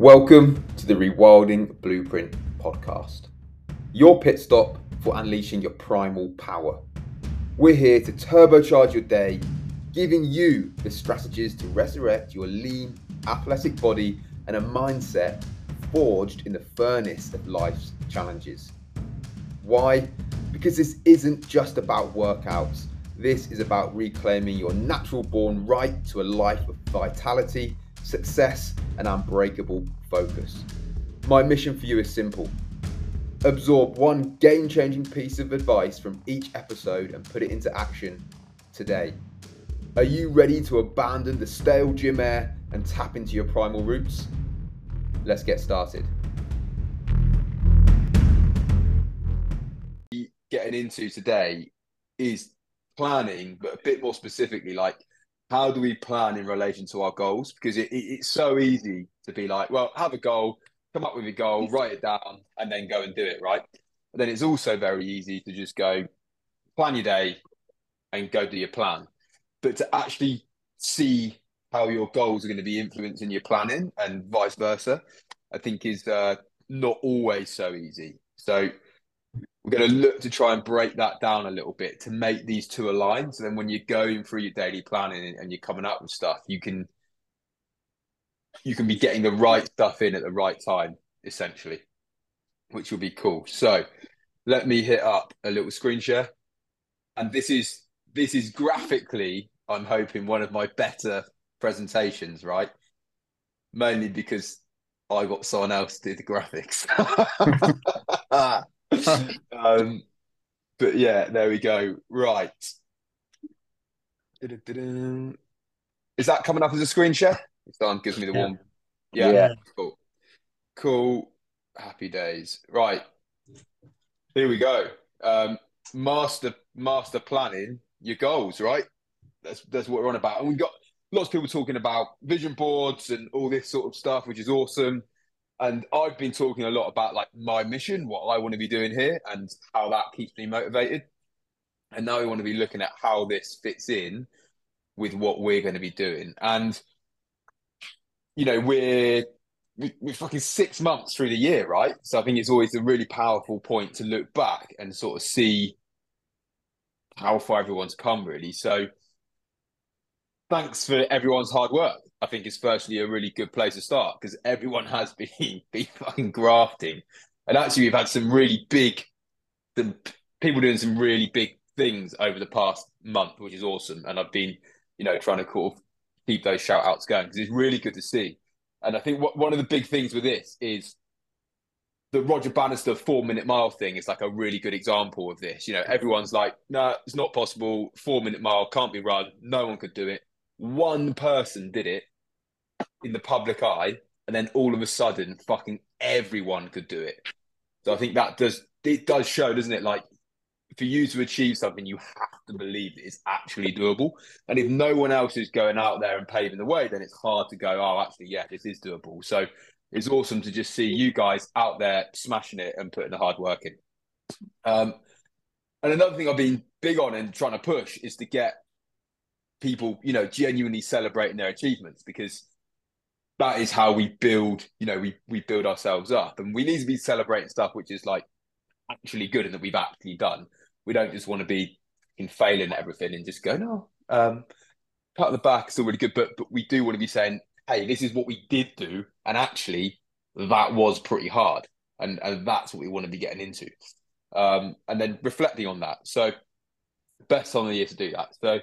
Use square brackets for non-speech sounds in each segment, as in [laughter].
Welcome to the Rewilding Blueprint podcast, your pit stop for unleashing your primal power. We're here to turbocharge your day, giving you the strategies to resurrect your lean, athletic body and a mindset forged in the furnace of life's challenges. Why? Because this isn't just about workouts. This is about reclaiming your natural born right to a life of vitality, success, and unbreakable focus. My mission for you is simple absorb one game changing piece of advice from each episode and put it into action today. Are you ready to abandon the stale gym air and tap into your primal roots? Let's get started. Getting into today is planning, but a bit more specifically, like how do we plan in relation to our goals? Because it, it, it's so easy to be like, well, have a goal, come up with a goal, write it down, and then go and do it, right? But then it's also very easy to just go plan your day and go do your plan. But to actually see how your goals are going to be influencing your planning and vice versa, I think is uh, not always so easy. So we're going to look to try and break that down a little bit to make these two align. So then when you're going through your daily planning and you're coming up with stuff, you can you can be getting the right stuff in at the right time, essentially, which will be cool. So let me hit up a little screen share. And this is this is graphically, I'm hoping, one of my better presentations, right? Mainly because I got someone else to do the graphics. [laughs] [laughs] [laughs] um, but yeah, there we go. Right. Is that coming up as a screen share? Gives me the yeah. one. Yeah. yeah. Cool. Cool. Happy days. Right. Here we go. Um, master master planning your goals, right? That's that's what we're on about. And we've got lots of people talking about vision boards and all this sort of stuff, which is awesome. And I've been talking a lot about like my mission, what I want to be doing here, and how that keeps me motivated. And now we want to be looking at how this fits in with what we're going to be doing. And you know, we're we're fucking six months through the year, right? So I think it's always a really powerful point to look back and sort of see how far everyone's come, really. So thanks for everyone's hard work. I think it's firstly a really good place to start because everyone [laughs] has been been fucking grafting, and actually we've had some really big, people doing some really big things over the past month, which is awesome. And I've been, you know, trying to of keep those shout outs going because it's really good to see. And I think what, one of the big things with this is the Roger Bannister four minute mile thing is like a really good example of this. You know, everyone's like, no, it's not possible. Four minute mile can't be run. No one could do it. One person did it in the public eye, and then all of a sudden, fucking everyone could do it. So I think that does it does show, doesn't it? Like for you to achieve something, you have to believe it's actually doable. And if no one else is going out there and paving the way, then it's hard to go, oh, actually, yeah, this is doable. So it's awesome to just see you guys out there smashing it and putting the hard work in. Um, and another thing I've been big on and trying to push is to get people, you know, genuinely celebrating their achievements because that is how we build, you know, we we build ourselves up. And we need to be celebrating stuff which is like actually good and that we've actually done. We don't just want to be in failing everything and just go, no, um, on the back is really good, but but we do want to be saying, hey, this is what we did do, and actually that was pretty hard, and and that's what we want to be getting into, um, and then reflecting on that. So best time of the year to do that. So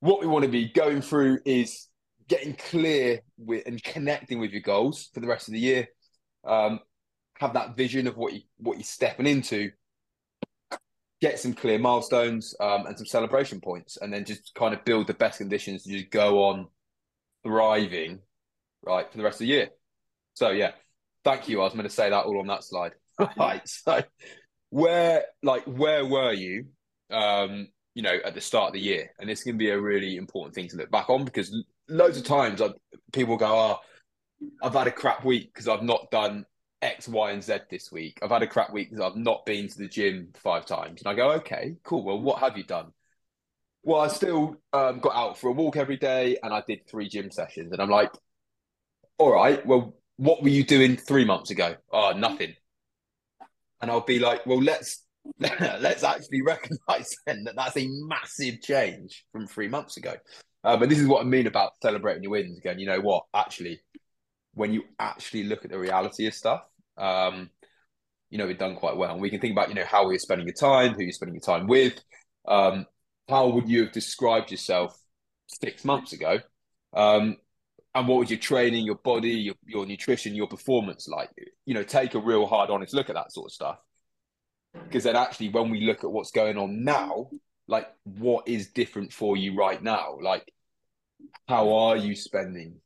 what we want to be going through is getting clear with and connecting with your goals for the rest of the year. Um, have that vision of what you what you're stepping into, get some clear milestones um, and some celebration points, and then just kind of build the best conditions to just go on thriving, right, for the rest of the year. So yeah, thank you. I was going to say that all on that slide. [laughs] right. So where like where were you? Um, you know, at the start of the year, and this can be a really important thing to look back on because loads of times I, people go, "Oh, I've had a crap week because I've not done X, Y, and Z this week. I've had a crap week because I've not been to the gym five times. And I go, okay, cool. Well, what have you done? Well, I still um, got out for a walk every day and I did three gym sessions. And I'm like, all right, well, what were you doing three months ago? Oh, nothing. And I'll be like, well, let's [laughs] let's actually [laughs] recognize then that that's a massive change from three months ago. Um, and this is what I mean about celebrating your wins again. You know what? Actually, when you actually look at the reality of stuff, um, you know, we've done quite well. And we can think about, you know, how you're spending your time, who you're spending your time with. Um, how would you have described yourself six months ago? Um, and what was your training, your body, your, your nutrition, your performance like? You know, take a real hard, honest look at that sort of stuff. Because then actually, when we look at what's going on now, like what is different for you right now? Like, how are you spending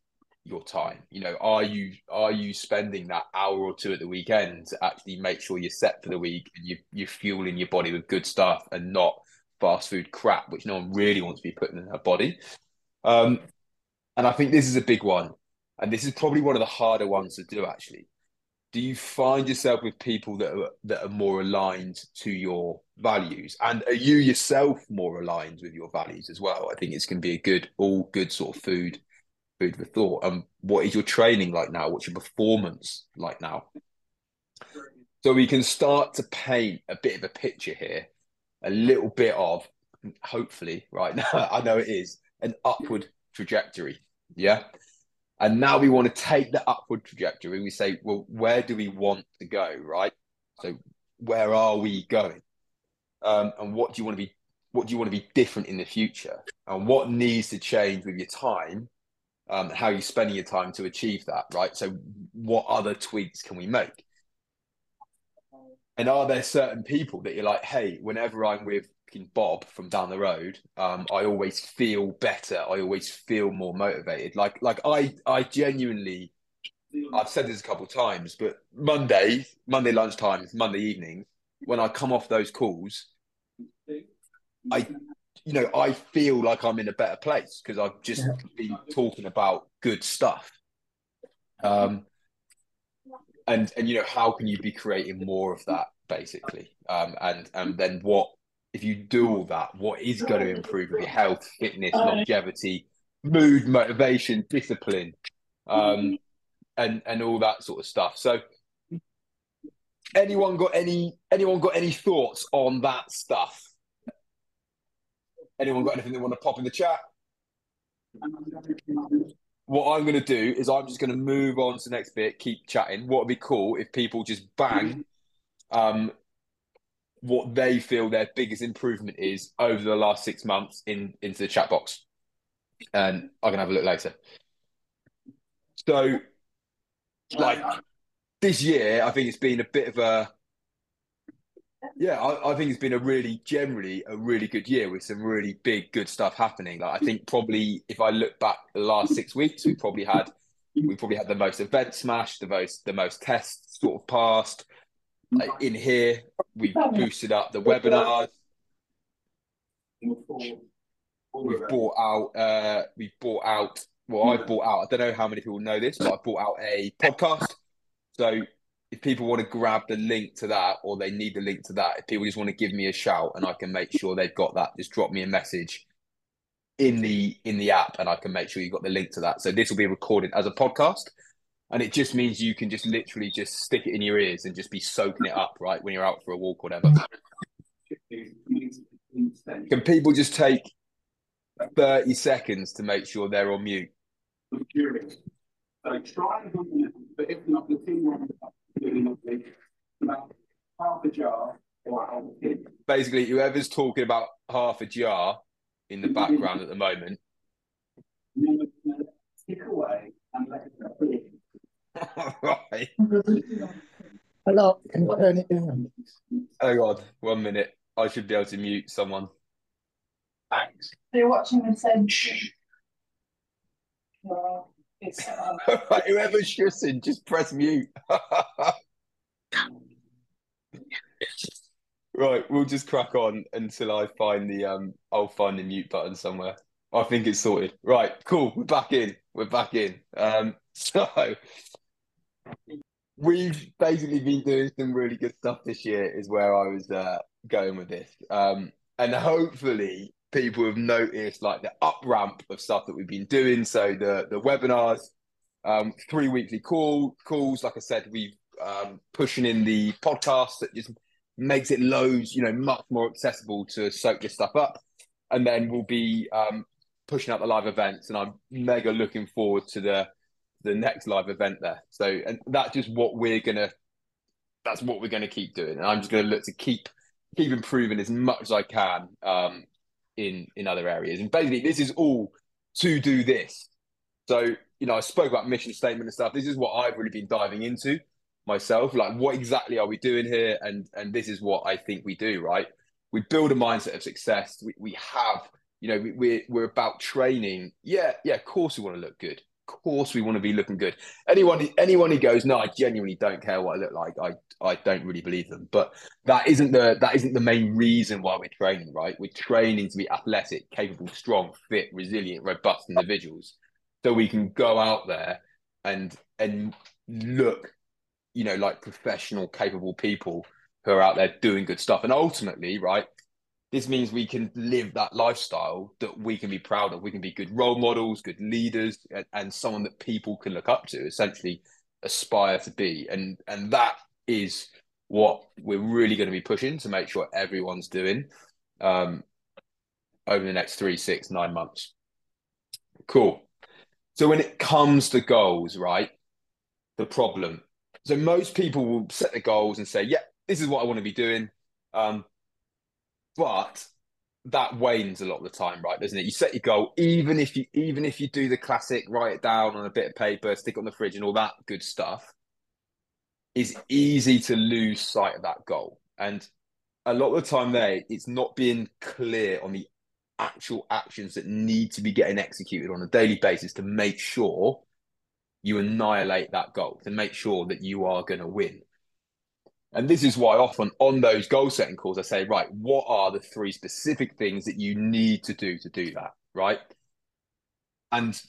your time? You know, are you are you spending that hour or two at the weekend to actually make sure you're set for the week and you you're fueling your body with good stuff and not fast food crap, which no one really wants to be putting in their body. Um, and I think this is a big one. And this is probably one of the harder ones to do actually. Do you find yourself with people that are that are more aligned to your values? And are you yourself more aligned with your values as well? I think it's gonna be a good, all good sort of food, food for thought. And um, what is your training like now? What's your performance like now? So we can start to paint a bit of a picture here, a little bit of hopefully right [laughs] now, I know it is an upward trajectory yeah. And now we want to take the upward trajectory. We say, well, where do we want to go? Right. So where are we going? Um, and what do you want to be? What do you want to be different in the future? And what needs to change with your time? Um, how you're spending your time to achieve that, right? So, what other tweaks can we make? And are there certain people that you're like, hey, whenever I'm with Bob from down the road, um, I always feel better. I always feel more motivated. Like like I I genuinely I've said this a couple of times, but Monday, Monday lunchtime, Monday evening, when I come off those calls, I you know, I feel like I'm in a better place because I've just been talking about good stuff. Um and and you know, how can you be creating more of that basically? Um and and then what if you do all that, what is going to improve your health, fitness, longevity, mood, motivation, discipline, um, and and all that sort of stuff. So, anyone got any anyone got any thoughts on that stuff? Anyone got anything they want to pop in the chat? What I'm going to do is I'm just going to move on to the next bit, keep chatting. What would be cool if people just bang um, what they feel their biggest improvement is over the last six months in into the chat box, and I can have a look later. So, like this year, I think it's been a bit of a yeah, I, I, think it's been a really generally a really good year with some really big good stuff happening. Like I think probably if I look back the last six weeks, we probably had we probably had the most event smashed, the most the most tests sort of passed in here, we've boosted up the webinars. We've bought out. Uh, we've bought out. Well, I've bought out. I don't know how many people know this, but I bought out a podcast. So if people want to grab the link to that, or they need the link to that, if people just want to give me a shout, and I can make sure they've got that, just drop me a message in the in the app, and I can make sure you've got the link to that. So this will be recorded as a podcast and it just means you can just literally just stick it in your ears and just be soaking it up right when you're out for a walk or whatever can people just take 30 seconds to make sure they're on mute I'm curious. so try and but if not the team about half a jar basically whoever's talking about half a jar in the background at the moment stick away and let it right. Hello, can you turn it down? Hang on, one minute. I should be able to mute someone. Thanks. They're watching the same No, [laughs] it's, um... right, whoever's shushing, just press mute. [laughs] right, we'll just crack on until I find the um I'll find the mute button somewhere. I think it's sorted. Right, cool. We're back in. We're back in. Um, [laughs] so we've basically been doing some really good stuff this year is where i was uh, going with this um, and hopefully people have noticed like the up ramp of stuff that we've been doing so the the webinars Um, three weekly call calls. Like I said, we um, pushing in the podcast that just makes it loads, you know, much more accessible to soak this stuff up. And then we'll be um, pushing out the live events, and I'm mega looking forward to the the next live event there. So, and that's just what we're gonna. That's what we're gonna keep doing, and I'm just gonna look to keep keep improving as much as I can um, in in other areas. And basically, this is all to do this. So, you know, I spoke about mission statement and stuff. This is what I've really been diving into myself. Like, what exactly are we doing here? And and this is what I think we do. Right? We build a mindset of success. We we have, you know, we, we're we're about training. Yeah, yeah. Of course, we want to look good course we want to be looking good. Anyone anyone who goes, no, I genuinely don't care what I look like. I I don't really believe them. But that isn't the that isn't the main reason why we're training, right? We're training to be athletic, capable, strong, fit, resilient, robust individuals. So we can go out there and and look, you know, like professional, capable people who are out there doing good stuff. And ultimately, right, this means we can live that lifestyle that we can be proud of. We can be good role models, good leaders, and, someone that people can look up to, essentially aspire to be. And and that is what we're really going to be pushing to make sure everyone's doing um, over the next three, six, nine months. Cool. So when it comes to goals, right? The problem. So most people will set the goals and say, "Yeah, this is what I want to be doing." Um, but that wanes a lot of the time, right? Doesn't it? You set your goal, even if you even if you do the classic, write it down on a bit of paper, stick it on the fridge, and all that good stuff. Is easy to lose sight of that goal, and a lot of the time, there it's not being clear on the actual actions that need to be getting executed on a daily basis to make sure you annihilate that goal, to make sure that you are going to win. And this is why often on those goal setting calls, I say, right, what are the three specific things that you need to do to do that? Right. And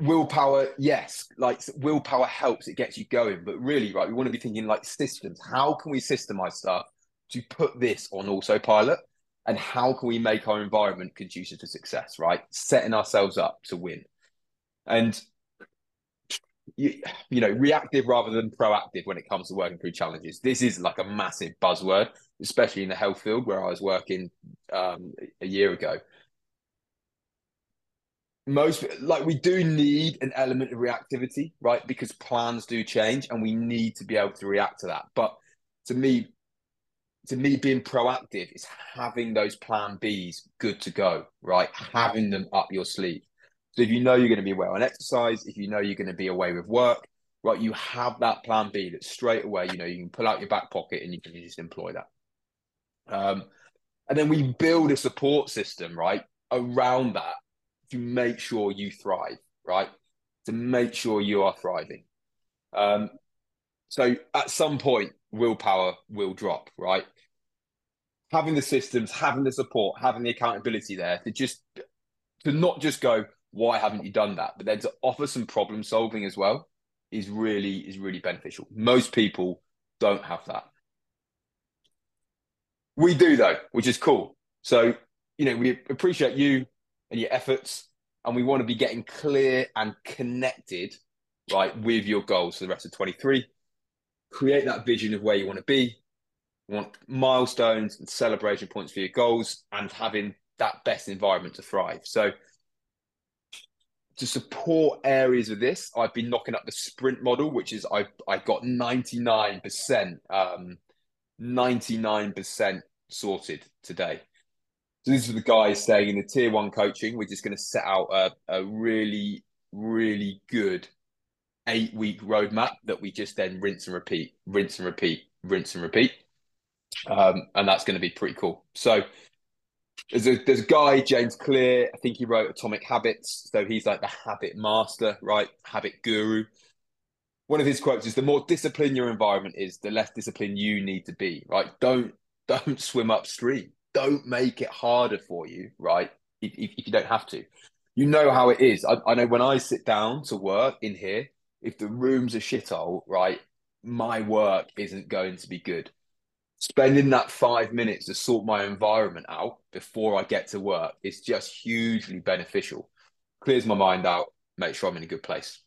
willpower, yes, like willpower helps, it gets you going. But really, right, we want to be thinking like systems. How can we systemize stuff to put this on autopilot? And how can we make our environment conducive to success, right? Setting ourselves up to win. And you, you know reactive rather than proactive when it comes to working through challenges. This is like a massive buzzword especially in the health field where i was working um, a year ago. Most like we do need an element of reactivity right? Because plans do change and we need to be able to react to that. But to me to me being proactive is having those plan b's good to go right? Having them up your sleeve so if you know you're going to be away on exercise, if you know you're going to be away with work, right, you have that plan B that straight away, you know, you can pull out your back pocket and you can just employ that. Um, and then we build a support system, right, around that to make sure you thrive, right? To make sure you are thriving. Um, so at some point, willpower will drop, right? Having the systems, having the support, having the accountability there to just to not just go, why haven't you done that? But then to offer some problem solving as well is really is really beneficial. Most people don't have that. We do though, which is cool. So, you know, we appreciate you and your efforts, and we want to be getting clear and connected, right, with your goals for the rest of 23. Create that vision of where you want to be. We want milestones and celebration points for your goals and having that best environment to thrive. So to support areas of this, I've been knocking up the sprint model, which is I I got 99%, um, 99% sorted today. So this is the guys saying in the tier one coaching, we're just going to set out a, a really, really good eight week roadmap that we just then rinse and repeat, rinse and repeat, rinse and repeat. Um, and that's going to be pretty cool. So there's a there's a guy James Clear. I think he wrote Atomic Habits, so he's like the habit master, right? Habit guru. One of his quotes is: "The more disciplined your environment is, the less disciplined you need to be." Right? Don't [laughs] don't swim upstream. Don't make it harder for you, right? If, if, you don't have to, you know how it is. I, I know when I sit down to work in here, if the room's a shithole, right, my work isn't going to be good spending that five minutes to sort my environment out before I get to work is just hugely beneficial. Clears my mind out, make sure I'm in a good place.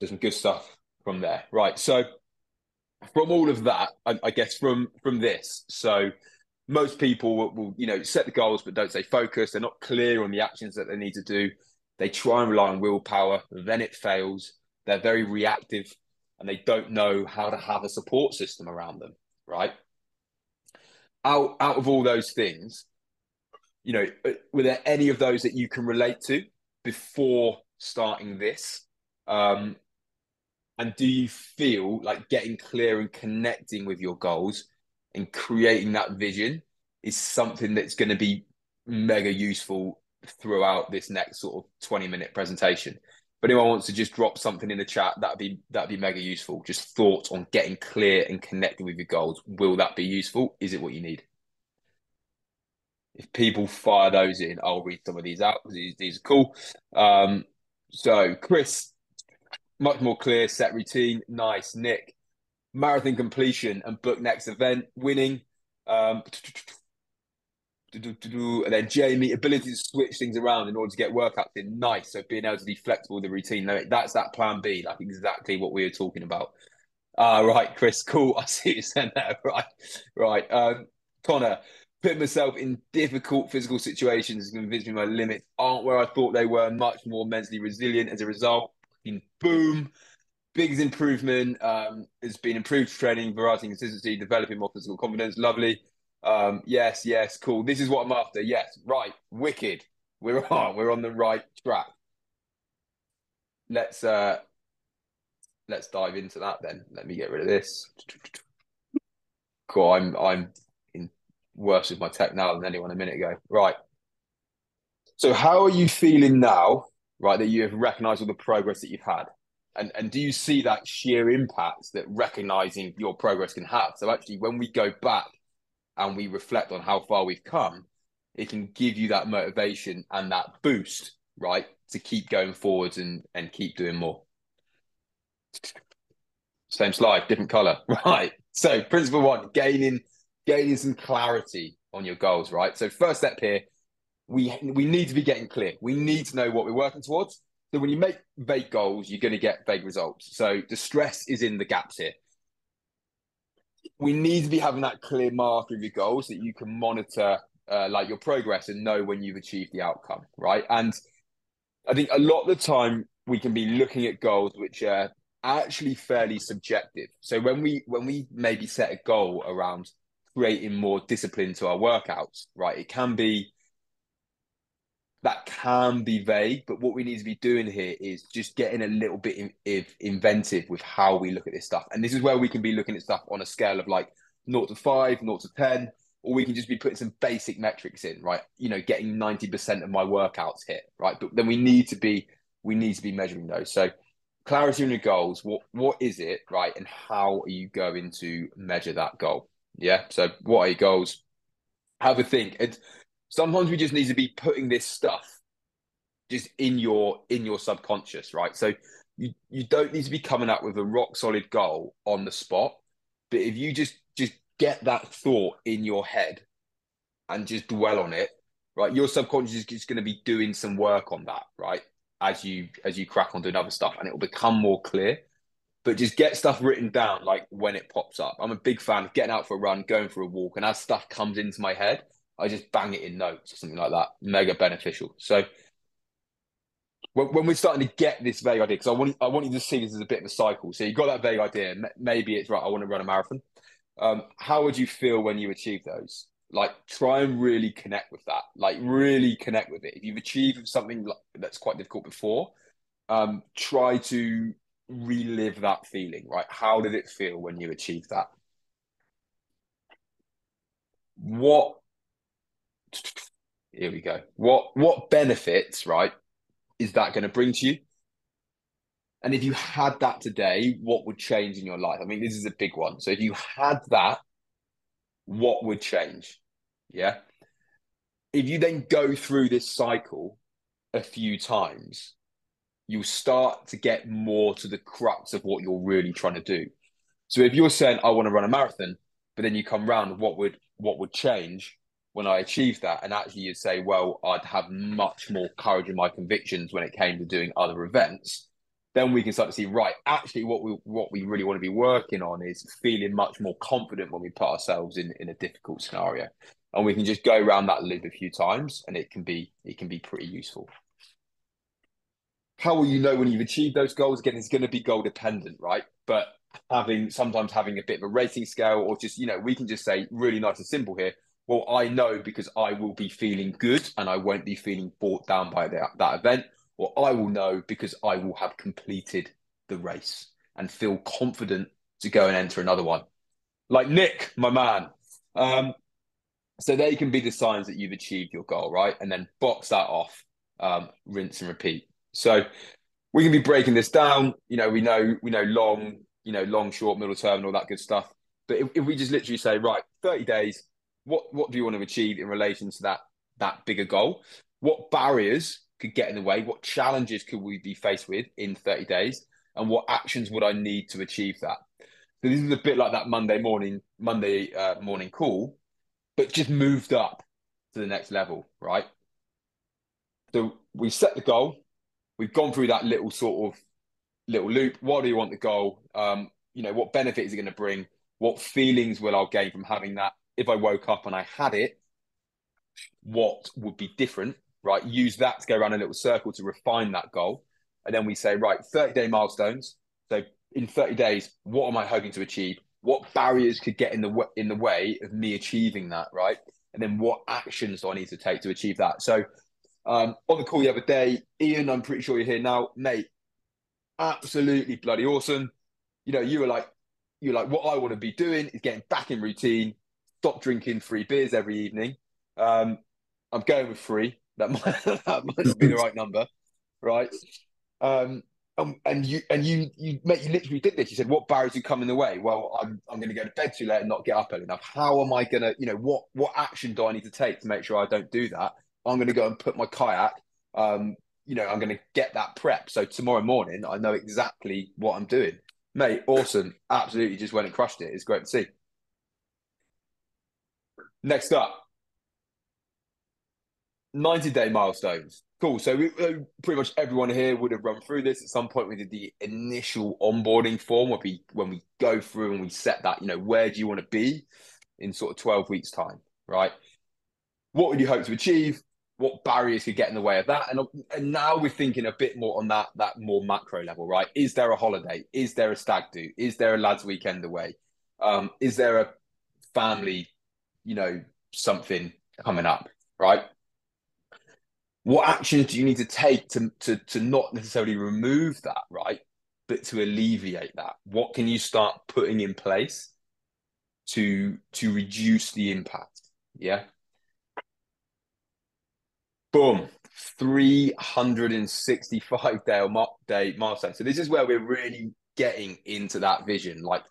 There's some good stuff from there. Right. So from all of that, I, I guess from from this, so most people will, will, you know, set the goals but don't stay focused. They're not clear on the actions that they need to do. They try and rely on willpower, then it fails. They're very reactive and they don't know how to have a support system around them, right? Out out of all those things, you know, uh, were there any of those that you can relate to before starting this? Um, and do you feel like getting clear and connecting with your goals and creating that vision is something that's going to be mega useful throughout this next sort of 20 minute presentation? If anyone wants to just drop something in the chat, that'd be that'd be mega useful. Just thoughts on getting clear and connecting with your goals. Will that be useful? Is it what you need? If people fire those in, I'll read some of these out because these, these are cool. Um, so Chris much more clear set routine. Nice, Nick. Marathon completion and book next event. Winning. Um, and then Jamie, ability to switch things around in order to get workouts in. Nice. So being able to be flexible with the routine. That's that plan B, like exactly what we were talking about. Ah, uh, right, Chris. Cool. [laughs] I see you saying that. [laughs] Right, right. Um, Connor, putting myself in difficult physical situations has convinced me my limits aren't where I thought they were. Much more mentally resilient as a result boom. Biggest improvement um, has been improved training, variety consistency, developing more physical confidence. Lovely. Um, yes, yes, cool. This is what I'm after. Yes, right. Wicked. We're [laughs] on. We're on the right track. Let's uh let's dive into that then. Let me get rid of this. Cool. I'm I'm in worse with my tech now than anyone a minute ago. Right. So how are you feeling now right? That you have recognized all the progress that you've had. And, and do you see that sheer impact that recognizing your progress can have? So actually, when we go back and we reflect on how far we've come, it can give you that motivation and that boost, right, to keep going forwards and and keep doing more. Same slide, different color, [laughs] right? So principle one, gaining gaining some clarity on your goals, right? So first step here, we we need to be getting clear. We need to know what we're working towards. So when you make vague goals, you're going to get vague results. So the stress is in the gaps here. We need to be having that clear marker of your goals that you can monitor, uh, like your progress, and know when you've achieved the outcome, right? And I think a lot of the time we can be looking at goals which are actually fairly subjective. So when we when we maybe set a goal around creating more discipline to our workouts, right? It can be that can be vague, but what we need to be doing here is just getting a little bit in, in, inventive with how we look at this stuff. And this is where we can be looking at stuff on a scale of like 0 to 5, 0 to 10, or we can just be putting some basic metrics in, right? You know, getting 90% of my workouts hit, right? But then we need to be we need to be measuring those. So clarity on your goals, what what is it, right? And how are you going to measure that goal? Yeah. So what are your goals? Have a think. And sometimes we just need to be putting this stuff just in your in your subconscious, right? So you you don't need to be coming up with a rock solid goal on the spot, but if you just just get that thought in your head and just dwell on it, right? Your subconscious is just going to be doing some work on that, right? As you as you crack on doing other stuff, and it will become more clear. But just get stuff written down, like when it pops up. I'm a big fan of getting out for a run, going for a walk, and as stuff comes into my head, I just bang it in notes or something like that. Mega beneficial. So when, when we're starting to get this vague idea, because I want I want you to see this as a bit of a cycle. So you got that vague idea. Maybe it's right. I want to run a marathon. Um, how would you feel when you achieve those? Like try and really connect with that. Like really connect with it. If you've achieved something that's quite difficult before, um, try to relive that feeling. Right? How did it feel when you achieved that? What here we go. What what benefits, right, is that going to bring to you? And if you had that today, what would change in your life? I mean, this is a big one. So if you had that, what would change? Yeah. If you then go through this cycle a few times, you'll start to get more to the crux of what you're really trying to do. So if you're saying, I want to run a marathon, but then you come round, what would what would change? When I achieved that, and actually you'd say, well, I'd have much more courage in my convictions when it came to doing other events, then we can start to see right actually what we what we really want to be working on is feeling much more confident when we put ourselves in in a difficult scenario. And we can just go around that loop a few times and it can be it can be pretty useful. How will you know when you've achieved those goals? Again it's going to be goal dependent right? But having sometimes having a bit of a rating scale or just you know we can just say really nice and simple here well i know because i will be feeling good and i won't be feeling brought down by that, that event or I will know because I will have completed the race and feel confident to go and enter another one. Like Nick, my man. Um, so they can be the signs that you've achieved your goal, right? And then box that off, um, rinse and repeat. So we can be breaking this down. You know, we know we know long, you know, long, short, middle term, and all that good stuff. But if, if we just literally say, right, thirty days, what what do you want to achieve in relation to that that bigger goal? What barriers could get in the way? What challenges could we be faced with in 30 days? And what actions would I need to achieve that? So this is a bit like that Monday morning, Monday uh, morning call, but just moved up to the next level, right? So we set the goal. We've gone through that little sort of little loop. What do you want the goal? Um, you know, what benefit is it going to bring? What feelings will I gain from having that? If I woke up and I had it, what would be different? right? Use that to go around a little circle to refine that goal. And then we say, right, 30 day milestones. So in 30 days, what am I hoping to achieve? What barriers could get in the w- in the way of me achieving that, right? And then what actions do I need to take to achieve that? So um, on the call the other day, Ian, I'm pretty sure you're here now, mate. Absolutely bloody awesome. You know, you were like, you're like, what I want to be doing is getting back in routine, stop drinking free beers every evening. Um, I'm going with three. That might [laughs] that might be the right number, right? Um, and, and you and you you mate, you literally did this. You said, "What barriers are coming in the way?" Well, I'm I'm going to go to bed too late and not get up early enough. How am I going to, you know, what what action do I need to take to make sure I don't do that? I'm going to go and put my kayak. Um, you know, I'm going to get that prep. So tomorrow morning, I know exactly what I'm doing. Mate, awesome! Absolutely, just went and crushed it. It's great to see. Next up, 90 day milestones. Cool. So we, uh, pretty much everyone here would have run through this at some point. We did the initial onboarding form where we when we go through and we set that, you know, where do you want to be in sort of 12 weeks time, right? What would you hope to achieve? What barriers could get in the way of that? And, and now we're thinking a bit more on that that more macro level, right? Is there a holiday? Is there a stag do? Is there a lads weekend away? Um, is there a family, you know, something coming up, right? what actions do you need to take to, to, to not necessarily remove that, right? But to alleviate that? What can you start putting in place to to reduce the impact? Yeah. Boom. 365 day, or day milestone. So this is where we're really getting into that vision. Like,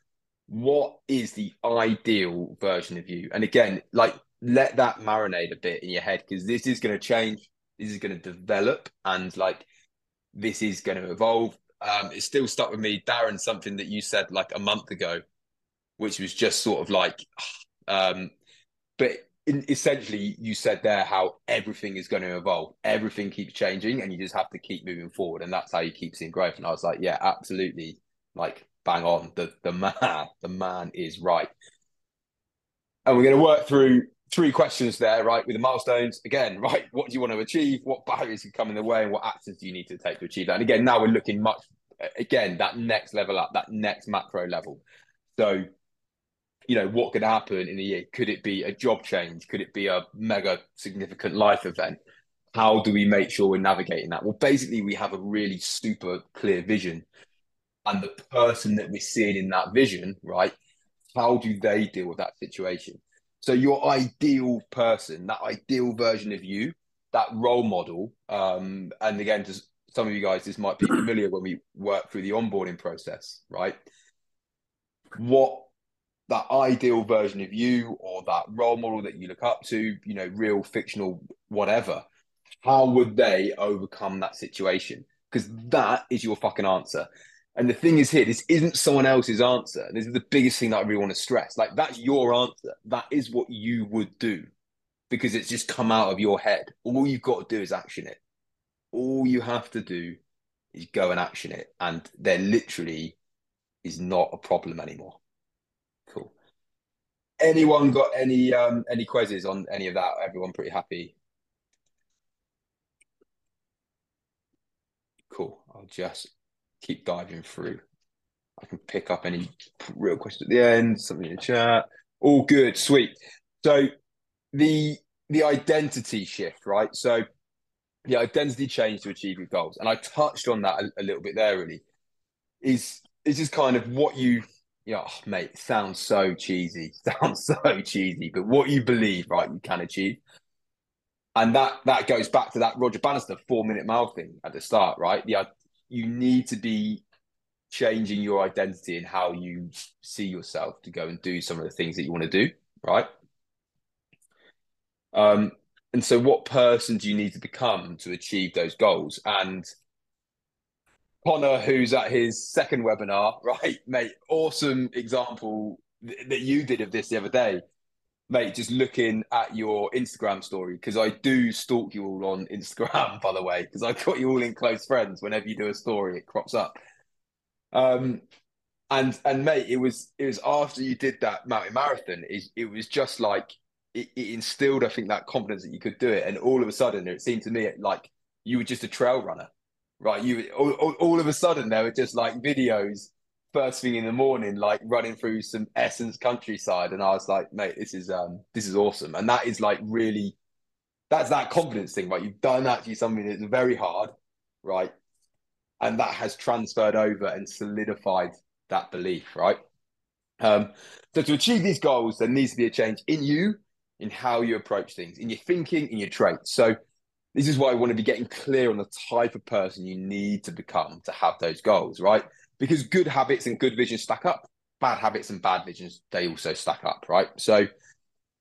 what is the ideal version of you? And again, like let that marinate a bit in your head because this is going to change this is going to develop and like this is going to evolve. Um, it's still stuck with me, Darren. Something that you said like a month ago, which was just sort of like, [sighs] um, but in, essentially you said there how everything is going to evolve, everything keeps changing, and you just have to keep moving forward, and that's how you keep seeing growth. And I was like, yeah, absolutely, like bang on. The the man, the man is right. And we're going to work through three questions there, right? With the milestones, again, [laughs] right? What do you want to achieve? What barriers can come in the way, and what actions do you need to take to achieve that? And again, now we're looking much, again, that next level up, that next macro level. So, you know, what could happen in a year? Could it be a job change? Could it be a mega significant life event? How do we make sure we're navigating that? Well, basically, we have a really super clear vision. And the person that we're seeing in that vision, right? How do they deal with that situation? So your ideal person, that ideal version of you, that role model, um, and again, to some of you guys, this might be familiar when we work through the onboarding process, right? What that ideal version of you or that role model that you look up to, you know, real, fictional, whatever, how would they overcome that situation? Because that is your fucking answer. And the thing is here, this isn't someone else's answer. This is the biggest thing that I really want to stress. Like that's your answer. That is what you would do because it's just come out of your head. All you've got to do is action it. All you have to do is go and action it. And there literally is not a problem anymore. Cool. Anyone got any um any quizzes on any of that? Everyone pretty happy? Cool. I'll just keep diving through. I can pick up any real questions at the end, something in the chat. All good, sweet. So the the identity shift, right? So the identity change to achieve your goals, and I touched on that a, a little bit there. Really, is is just kind of what you, you know, oh, mate. Sounds so cheesy, [laughs] sounds so cheesy, but what you believe, right, you can achieve, and that that goes back to that Roger Bannister four minute mile thing at the start, right? Yeah, you need to be changing your identity and how you see yourself to go and do some of the things that you want to do, right? Um, and so, what person do you need to become to achieve those goals? And Connor, who's at his second webinar, [laughs] right, mate, awesome example th- that you did of this the other day, mate. Just looking at your Instagram story because I do stalk you all on Instagram, [laughs] by the way, because I got you all in close friends. Whenever you do a story, it crops up. Um, and and mate, it was it was after you did that mountain marathon. It, it was just like it, it, instilled, I think, that confidence that you could do it. And all of a sudden, it seemed to me like you were just a trail runner, right? You all, all, all of a sudden there were just like videos first thing in the morning, like running through some Essex countryside, and I was like, mate, this is um this is awesome, and that is like really that's that confidence thing, right? You've done actually something that's very hard, right? and that has transferred over and solidified that belief, right? Um, so to achieve these goals, there needs to be a change in you, in how you approach things, in your thinking, in your traits. So this is why I want to be getting clear on the type of person you need to become to have those goals, right? Because good habits and good vision stack up. Bad habits and bad visions, they also stack up, right? So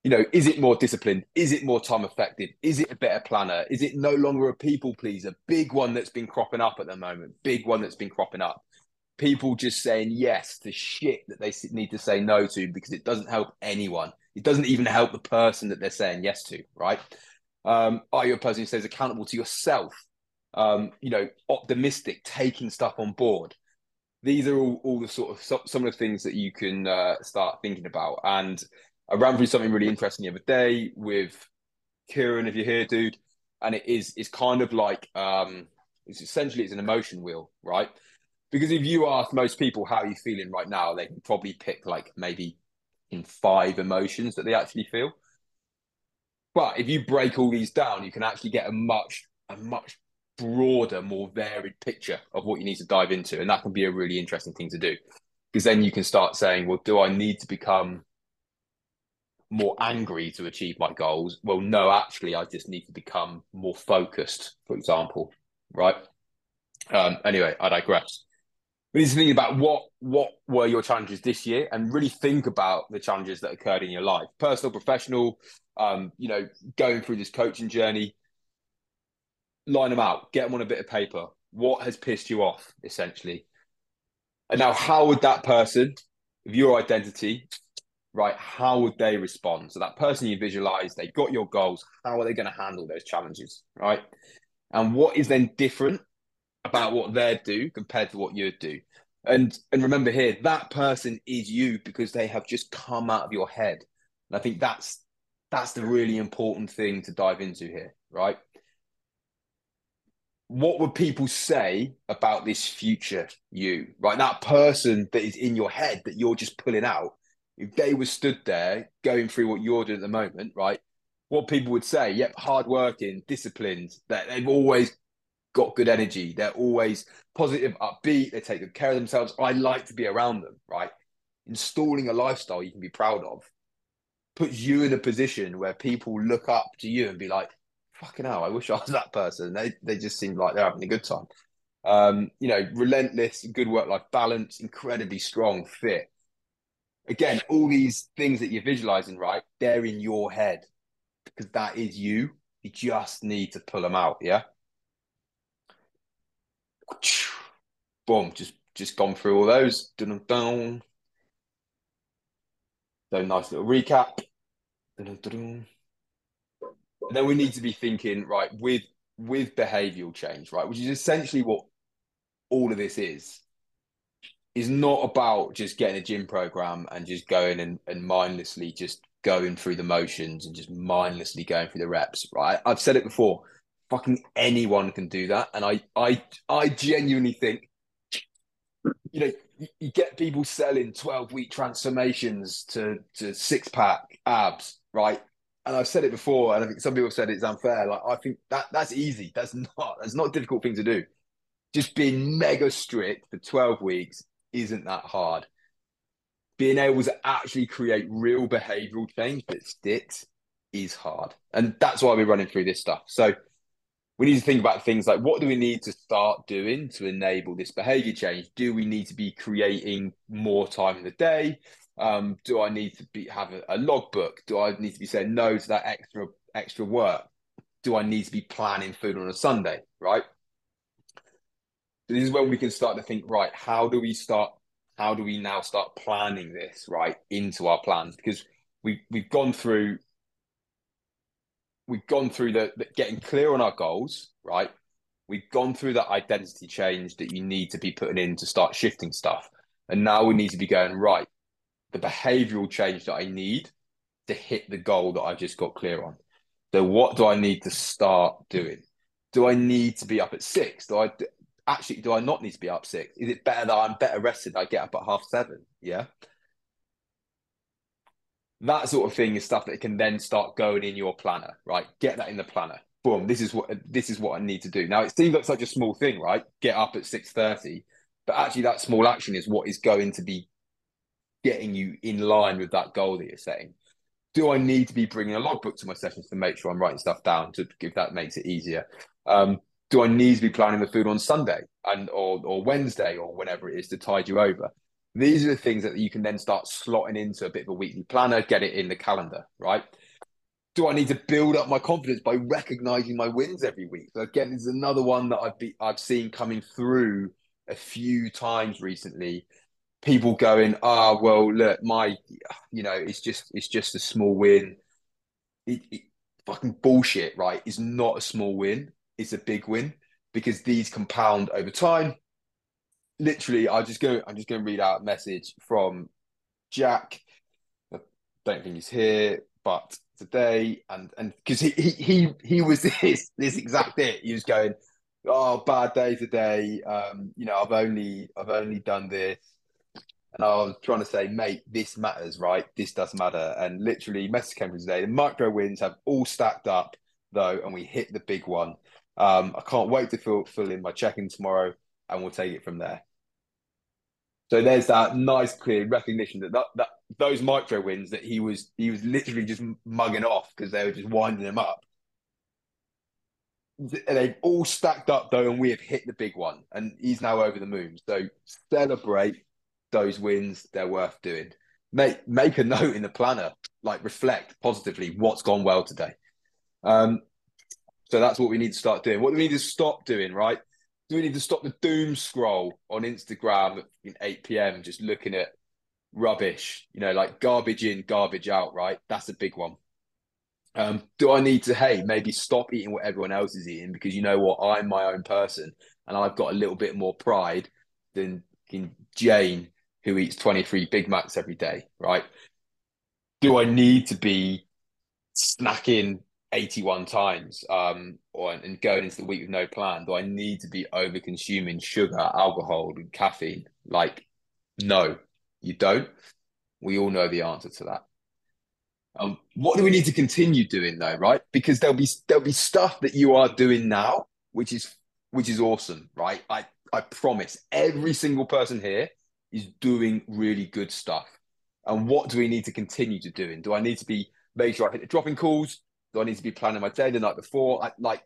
you know, is it more disciplined? Is it more time effective? Is it a better planner? Is it no longer a people pleaser? Big one that's been cropping up at the moment. Big one that's been cropping up. People just saying yes to shit that they need to say no to because it doesn't help anyone. It doesn't even help the person that they're saying yes to, right? Um, are you a person who stays accountable to yourself? Um, you know, optimistic, taking stuff on board. These are all, all the sort of some of the things that you can uh, start thinking about. And I ran through something really interesting the other day with Kieran, if you're here, dude, and it is it's kind of like um, it's essentially it's an emotion wheel, right? Because if you ask most people how are you feeling right now, they can probably pick like maybe in five emotions that they actually feel. But if you break all these down, you can actually get a much a much broader, more varied picture of what you need to dive into, and that can be a really interesting thing to do. Because then you can start saying, well, do I need to become more angry to achieve my goals. Well, no, actually, I just need to become more focused, for example, right? Um, anyway, I digress. We need to think about what what were your challenges this year, and really think about the challenges that occurred in your life, personal, professional. Um, you know, going through this coaching journey. Line them out. Get them on a bit of paper. What has pissed you off, essentially? And now, how would that person, of your identity, right, how would they respond? So that person you visualize, they got your goals. How are they going to handle those challenges, right? And what is then different about what they do compared to what you do? And and remember here, that person is you because they have just come out of your head. And I think that's that's the really important thing to dive into here, right? What would people say about this future you, right? That person that is in your head that you're just pulling out if they were stood there going through what you're doing at the moment, right? What people would say, yep, hardworking, disciplined, that they've always got good energy. They're always positive, upbeat. They take good care of themselves. I like to be around them, right? Installing a lifestyle you can be proud of puts you in a position where people look up to you and be like, fucking hell, I wish I was that person. They, they just seem like they're having a good time. Um, you know, relentless, good work life balance, incredibly strong, fit again, all these things that you're visualizing, right? They're in your head because that is you. You just need to pull them out. Yeah. Boom. Just just gone through all those. Dun dun. So nice little recap. Dun dun and then we need to be thinking right with with behavioral change, right, which is essentially what all of this is is not about just getting a gym program and just going and, and mindlessly just going through the motions and just mindlessly going through the reps, right? I've said it before, fucking anyone can do that. And I I I genuinely think, you know, you, get people selling 12 week transformations to to six pack abs, right? And I've said it before, and I think some people have said it's unfair. Like I think that that's easy. That's not that's not a difficult thing to do. Just being mega strict for 12 weeks isn't that hard. Being able to actually create real behavioral change that sticks is hard. And that's why we're running through this stuff. So we need to think about things like what do we need to start doing to enable this behavior change? Do we need to be creating more time in the day? Um, do I need to be have a, a logbook? Do I need to be saying no to that extra extra work? Do I need to be planning food on a Sunday? Right. This is when we can start to think, right, how do we start how do we now start planning this right into our plans because we we've gone through we've gone through the, the, getting clear on our goals right we've gone through that identity change that you need to be putting in to start shifting stuff and now we need to be going right the behavioral change that i need to hit the goal that i just got clear on so what do i need to start doing do i need to be up at six do i actually, do I not need to be up six? Is it better that I'm better rested? I get up at half seven. Yeah. That sort of thing is stuff that can then start going in your planner, right? Get that in the planner. Boom. This is what this is what I need to do. Now it seems like such a small thing, right? Get up at six thirty, but actually that small action is what is going to be getting you in line with that goal that you're setting. Do I need to be bringing a logbook to my sessions to make sure I'm writing stuff down to give that makes it easier? Um, do I need to be planning the food on Sunday and or or Wednesday or whenever it is to tide you over? These are the things that you can then start slotting into a bit of a weekly planner, get it in the calendar, right? Do I need to build up my confidence by recognizing my wins every week? So again, this is another one that I've be, I've seen coming through a few times recently. People going, ah, oh, well, look, my, you know, it's just it's just a small win. It, it, fucking bullshit, right? It's not a small win It's a big win because these compound over time. Literally, I just go. I'm just going to read out a message from Jack. I don't think he's here, but today and and because he, he he he was [laughs] this this exact it. He was going, oh, bad day today. Um, you know, I've only I've only done this. And I was trying to say, mate, this matters, right? This does matter. And literally, message came from today. The micro wins have all stacked up, though, and we hit the big one. Um, I can't wait to fill, fill in my check-in tomorrow, and we'll take it from there. So there's that nice, clear recognition that, that, that those micro wins that he was he was literally just mugging off because they were just winding him up. They've all stacked up though, and we have hit the big one, and he's now over the moon. So celebrate those wins; they're worth doing. Make make a note in the planner, like reflect positively what's gone well today. Um, so that's what we need to start doing. What do we need to stop doing, right? Do we need to stop the doom scroll on Instagram at 8 p.m. just looking at rubbish, you know, like garbage in, garbage out, right? That's a big one. Um, do I need to, hey, maybe stop eating what everyone else is eating because you know what? I'm my own person and I've got a little bit more pride than Jane, who eats 23 Big Macs every day, right? Do I need to be snacking 81 times um, or, and going into the week with no plan, do I need to be over consuming sugar, alcohol, and caffeine? Like, no, you don't. We all know the answer to that. Um, what do we need to continue doing though, right? Because there'll be there'll be stuff that you are doing now, which is which is awesome, right? I I promise every single person here is doing really good stuff. And what do we need to continue to doing? Do I need to be make sure I hit the dropping calls? Do I need to be planning my day the night before? I like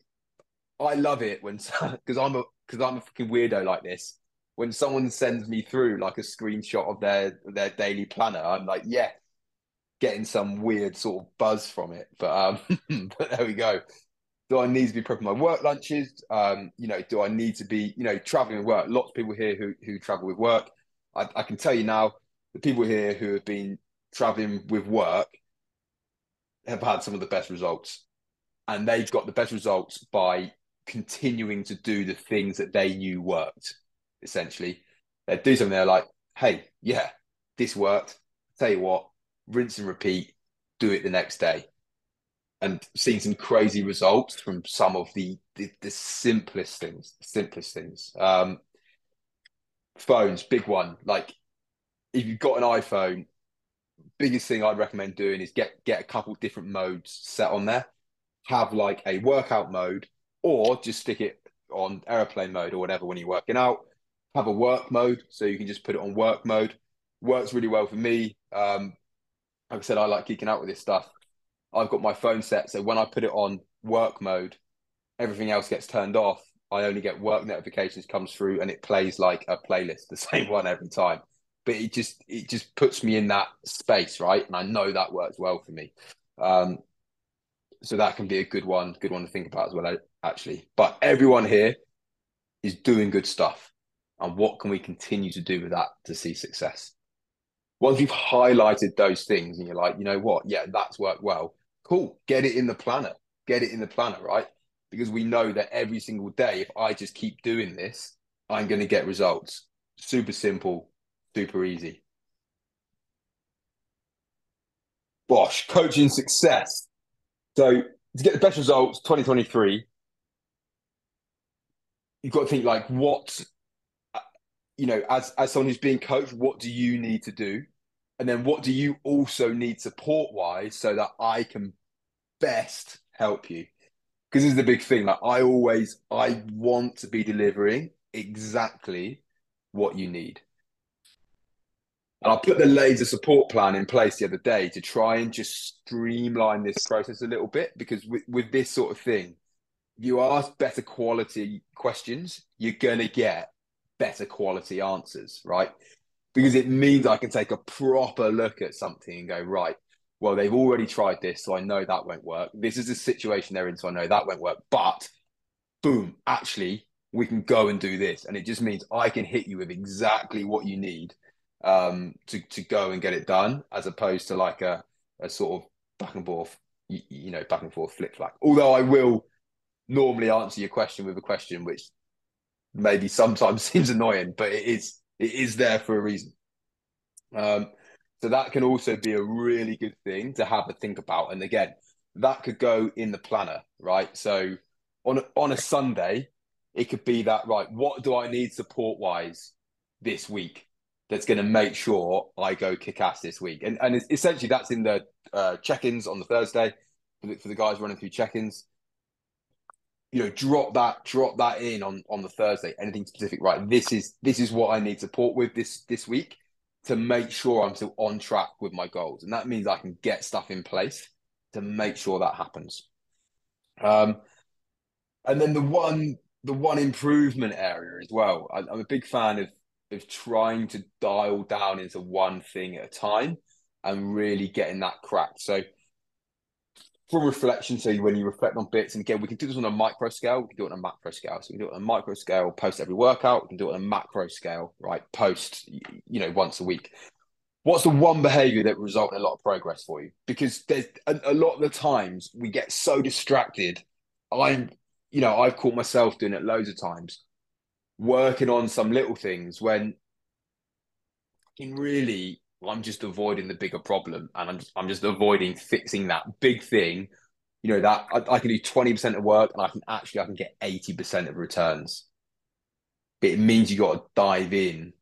I love it when [laughs] because I'm a because I'm a fucking weirdo like this. When someone sends me through like a screenshot of their their daily planner, I'm like, yeah, getting some weird sort of buzz from it. But um, [laughs] but there we go. Do I need to be prepping my work lunches? Um, you know, do I need to be, you know, traveling with work? Lots of people here who who travel with work. I, I can tell you now, the people here who have been traveling with work have had some of the best results. And they've got the best results by continuing to do the things that they knew worked. essentially. They do something, they're like, hey, yeah, this worked. Tell you what, rinse and repeat, do it the next day. And seeing some crazy results from some of the the, the simplest things, simplest things. Um, phones, big one. Like if you've got an iPhone, biggest thing I'd recommend doing is get get a couple different modes set on there. Have like a workout mode, or just stick it on airplane mode or whatever when you're working out. Have a work mode, so you can just put it on work mode. Works really well for me. Um, like I said, I like geeking out with this stuff. I've got my phone set, so when I put it on work mode, everything else gets turned off. I only get work notifications comes through, and it plays like a playlist, the [laughs] same one every time. But it just it just puts me in that space, right? And I know that works well for me. Um, so that can be a good one, good one to think about as well, actually. But everyone here is doing good stuff, and what can we continue to do with that to see success? Once you've highlighted those things, and you're like, you know what, yeah, that's worked well. Cool, get it in the planner. Get it in the planner, right? Because we know that every single day, if I just keep doing this, I'm going to get results. Super simple, super easy. Bosh, coaching success. So to get the best results, 2023, you've got to think like what uh, you know, as as someone who's being coached, what do you need to do? And then what do you also need support wise so that I can best help you? Because this is the big thing. Like I always I want to be delivering exactly what you need. And I put the laser support plan in place the other day to try and just streamline this process a little bit because with, with this sort of thing, you ask better quality questions, you're to get better quality answers, right? Because it means I can take a proper look at something and go, right, well, they've already tried this, so I know that won't work. This is the situation they're in, so I know that won't work. But boom, actually, we can go and do this. And it just means I can hit you with exactly what you need um, to to go and get it done, as opposed to like a a sort of back and forth, you, you know, back and forth flip flap. Although I will normally answer your question with a question which maybe sometimes [laughs] seems annoying, but it is it is there for a reason. Um, so that can also be a really good thing to have a think about. And again, that could go in the planner, right? So on a, on a Sunday, it could be that right. What do I need support wise this week? that's going to make sure I go kick ass this week. And and essentially that's in the uh, check-ins on the Thursday for the, for the guys running through check-ins. You know, drop that drop that in on on the Thursday. Anything specific, right? This is this is what I need support with this this week to make sure I'm still on track with my goals, and that means I can get stuff in place to make sure that happens. Um, and then the one the one improvement area as well. I, I'm a big fan of of trying to dial down into one thing at a time and really getting that cracked. So from reflection, so when you reflect on bits, and again, we can do this on a micro scale, we can do it on a macro scale. So we can do it on a micro scale, post every workout, we can do it on a macro scale, right? Post, you know, once a week. What's the one behavior that result in a lot of progress for you? Because there's a, a lot of the times we get so distracted. I'm, you know, I've caught myself doing it loads of times working on some little things when in really I'm just avoiding the bigger problem and I'm just, I'm just avoiding fixing that big thing. You know, that I, I can do 20% of work and I can actually I can get 80% of returns. But it means you got to dive in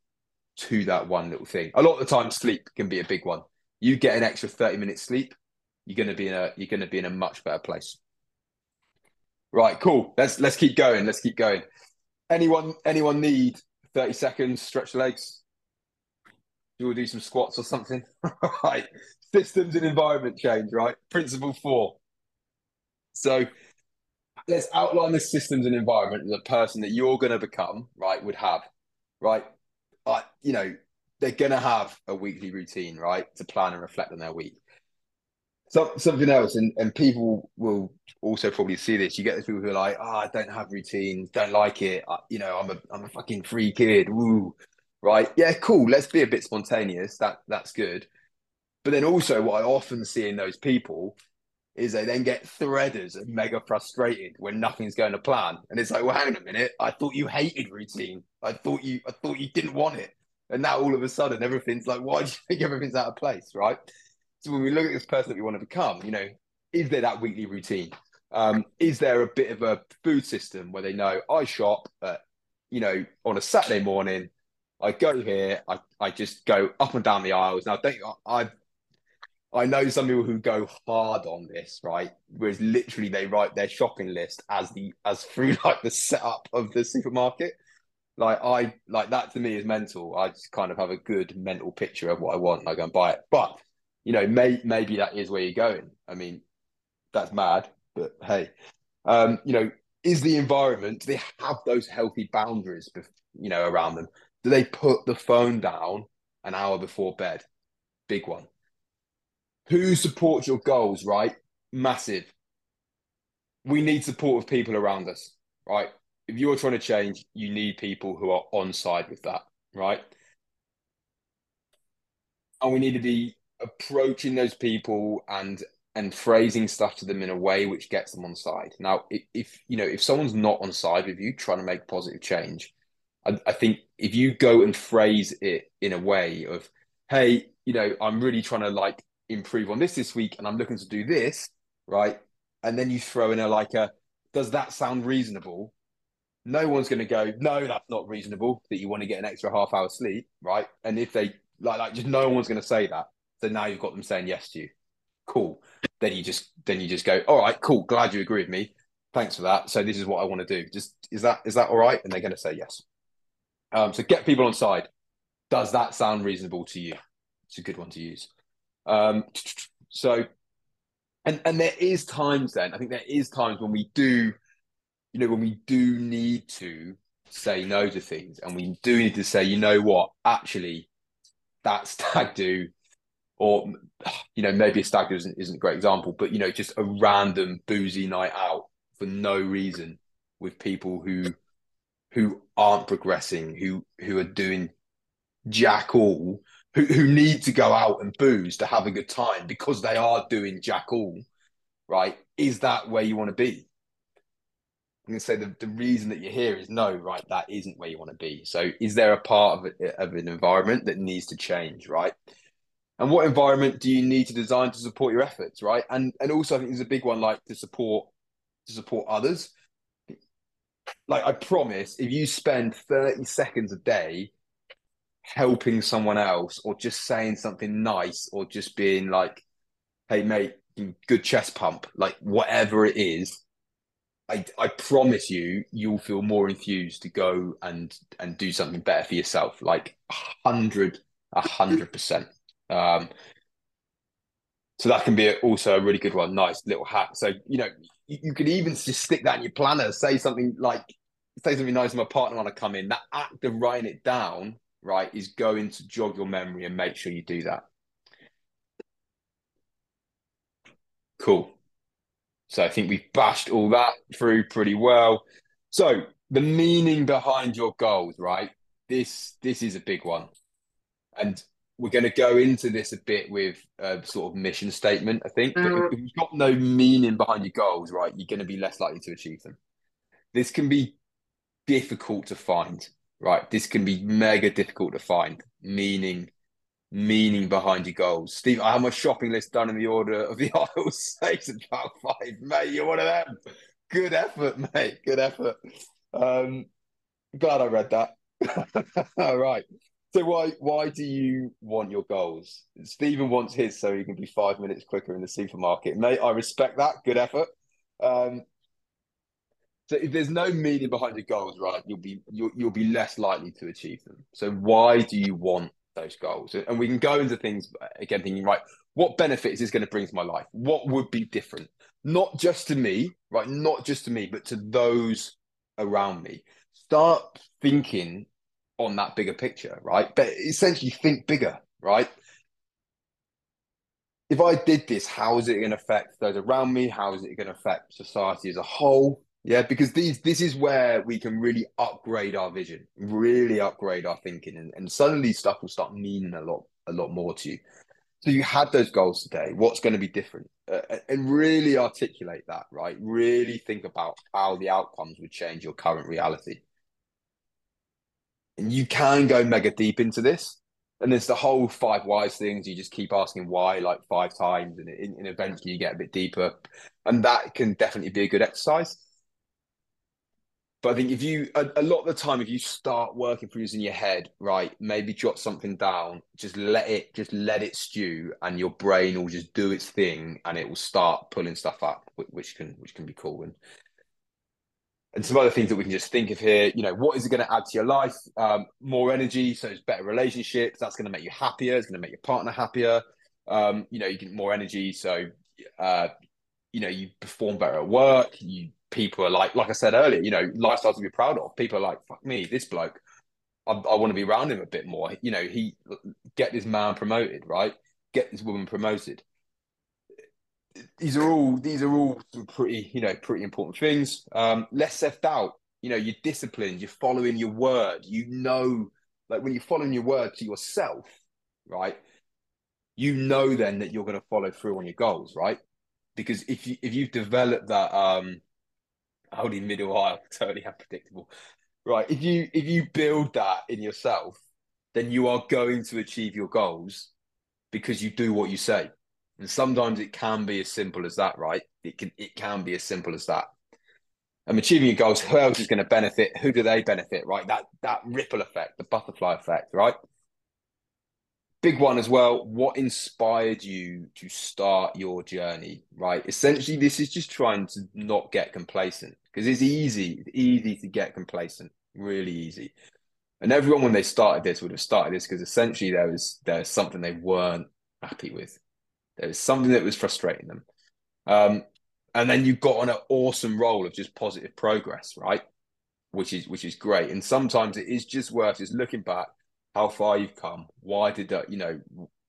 to that one little thing. A lot of the time sleep can be a big one. You get an extra 30 minutes sleep, you're gonna be in a you're gonna be in a much better place. Right, cool. Let's let's keep going. Let's keep going. Anyone anyone need 30 seconds, stretch legs? You will do some squats or something. [laughs] right. Systems and environment change, right? Principle four. So let's outline the systems and environment the person that you're going to become, right, would have, right? Uh, you know, they're going to have a weekly routine, right, to plan and reflect on their week. So, something else, and, and people will also probably see this. You get those people who are like, "Oh, I don't have routines, don't like it. I, you know, I'm a I'm a fucking free kid." Woo, right? Yeah, cool. Let's be a bit spontaneous. That that's good. But then also, what I often see in those people is they then get threaders and mega frustrated when nothing's going to plan. And it's like, well, hang on a minute. I thought you hated routine. I thought you I thought you didn't want it. And now all of a sudden everything's like, why do you think [laughs] everything's out of place? Right. So when we look at this person that we want to become, you know, is there that weekly routine? Um, is there a bit of a food system where they know I shop you know, on a Saturday morning, I go here, I, I just go up and down the aisles. Now, don't I I know some people who go hard on this, right? Whereas literally they write their shopping list as the as through [laughs] like the setup of the supermarket. Like I like that to me is mental. I just kind of have a good mental picture of what I want and I go and buy it. But you know, may, maybe that is where you're going. I mean, that's mad, but hey, um, you know, is the environment? Do they have those healthy boundaries, you know, around them? Do they put the phone down an hour before bed? Big one who supports your goals, right? Massive. We need support of people around us, right? If you're trying to change, you need people who are on side with that, right? And we need to be approaching those people and and phrasing stuff to them in a way which gets them on side. Now, if you know if someone's not on side with you, trying to make positive change, I, I think if you go and phrase it in a way of, hey, you know, I'm really trying to like improve on this this week and I'm looking to do this, right? And then you throw in a like a, does that sound reasonable? No one's going to go, no, that's not reasonable that you want to get an extra half hour sleep, right? And if they like, like just no one's going to say that. So now you've got them saying yes to you. Cool. Then you just then you just go, all right, cool. Glad you agree with me. Thanks for that. So this is what I want to do. Just is that is that all right? And they're going to say yes. Um, so get people on side. Does that sound reasonable to you? It's a good one to use. Um, [tsk] so, and and there is times then I think there is times when we do, you know, when we do need to say no to things, and we do need to say, you know what, actually, that stag do, or [sighs] you know, maybe a stag do isn't, isn't a great example, but you know, just a random boozy night out for no reason with people who who aren't progressing, who who are doing jack all who, who need to go out and booze to have a good time because they are doing jack all, right? Is that where you want to be? I'm going to say the, the reason that you're here is no, right? That isn't where you want to be. So, is there a part of, it, of an environment that needs to change, right? And what environment do you need to design to support your efforts, right? And and also, I think there's a big one like to support to support others. Like I promise, if you spend 30 seconds a day helping someone else or just saying something nice or just being like, hey, mate, good chest pump, like whatever it is, I, I promise you, you'll feel more enthused to go and and do something better for yourself. Like hundred, a hundred percent. Um, so that can be also a really good one. Nice little hack. So you know, you, could even just stick that in your planner. Say something like, say something nice. To my partner want to come in. That act of writing it down right, is going to jog your memory and make sure you do that. Cool. So I think we've bashed all that through pretty well. So the meaning behind your goals, right? This this is a big one, and we're going to go into this a bit with a sort of mission statement. I think, mm. but if you've got no meaning behind your goals, right, you're going to be less likely to achieve them. This can be difficult to find right, this can be mega difficult to find meaning meaning behind your goals. Steve, I have my shopping list done in the order of the aisle six and about five. Mate, you're one of them. Good effort, mate. Good effort. Um, glad I read that. [laughs] All right. So why why do you want your goals? Stephen wants his so he can be five minutes quicker in the supermarket. Mate, I respect that. Good effort. Um, so if there's no meaning behind your goals, right, you'll be you'll, you'll be less likely to achieve them. So why do you want those goals? And we can go into things again, thinking, right, what benefit is this going to bring to my life? What would be different? Not just to me, right? Not just to me, but to those around me. Start thinking on that bigger picture, right? But essentially think bigger, right? If I did this, how is it going to affect those around me? How is it going to affect society as a whole? Yeah, because these this is where we can really upgrade our vision, really upgrade our thinking, and, and suddenly stuff will start meaning a lot a lot more to you. So you had those goals today. What's going to be different? Uh, and really articulate that, right? Really think about how the outcomes would change your current reality. You can go mega deep into this. And there's the whole five whys things. You just keep asking why like five times, and, and eventually you get a bit deeper. And that can definitely be a good exercise. But I think if you a, a, lot of the time, if you start working through in your head, right, maybe jot something down, just let it just let it stew, and your brain will just do its thing, and it will start pulling stuff up, which can which can be cool. And and some other things that we can just think of here. You know, what is it going to add to your life? Um, more energy, so it's better relationships. That's going to make you happier. It's going to make your partner happier. Um, you know, you get more energy, so uh, you know you perform better at work. You people are like, like I said earlier, you know, lifestyles to be proud of. People are like, fuck me, this bloke, I, I want to be around him a bit more. You know, he get this man promoted, right? Get this woman promoted. These are all these are all pretty, you know, pretty important things. Um, less self doubt. You know, you're disciplined. You're following your word. You know, like when you're following your word to yourself, right? You know then that you're going to follow through on your goals, right? Because if you if you've developed that um Aldi middle aisle, totally unpredictable. Right. If you if you build that in yourself, then you are going to achieve your goals because you do what you say. And sometimes it can be as simple as that, right? It can it can be as simple as that. And achieving your goals, who else is going to benefit? Who do they benefit? Right? That that ripple effect, the butterfly effect, right? big one as well. What inspired you to start your journey? Right. Essentially, this is just trying to not get complacent because it's easy. It's easy to get complacent. Really easy. And everyone, when they started this, would have started this because essentially there was there was something they weren't happy with. There was something that was frustrating them. Um, and then you got on an awesome role of just positive progress, right? Which is which is great. And sometimes it is just worth just looking back how far you've come. Why did I, you know,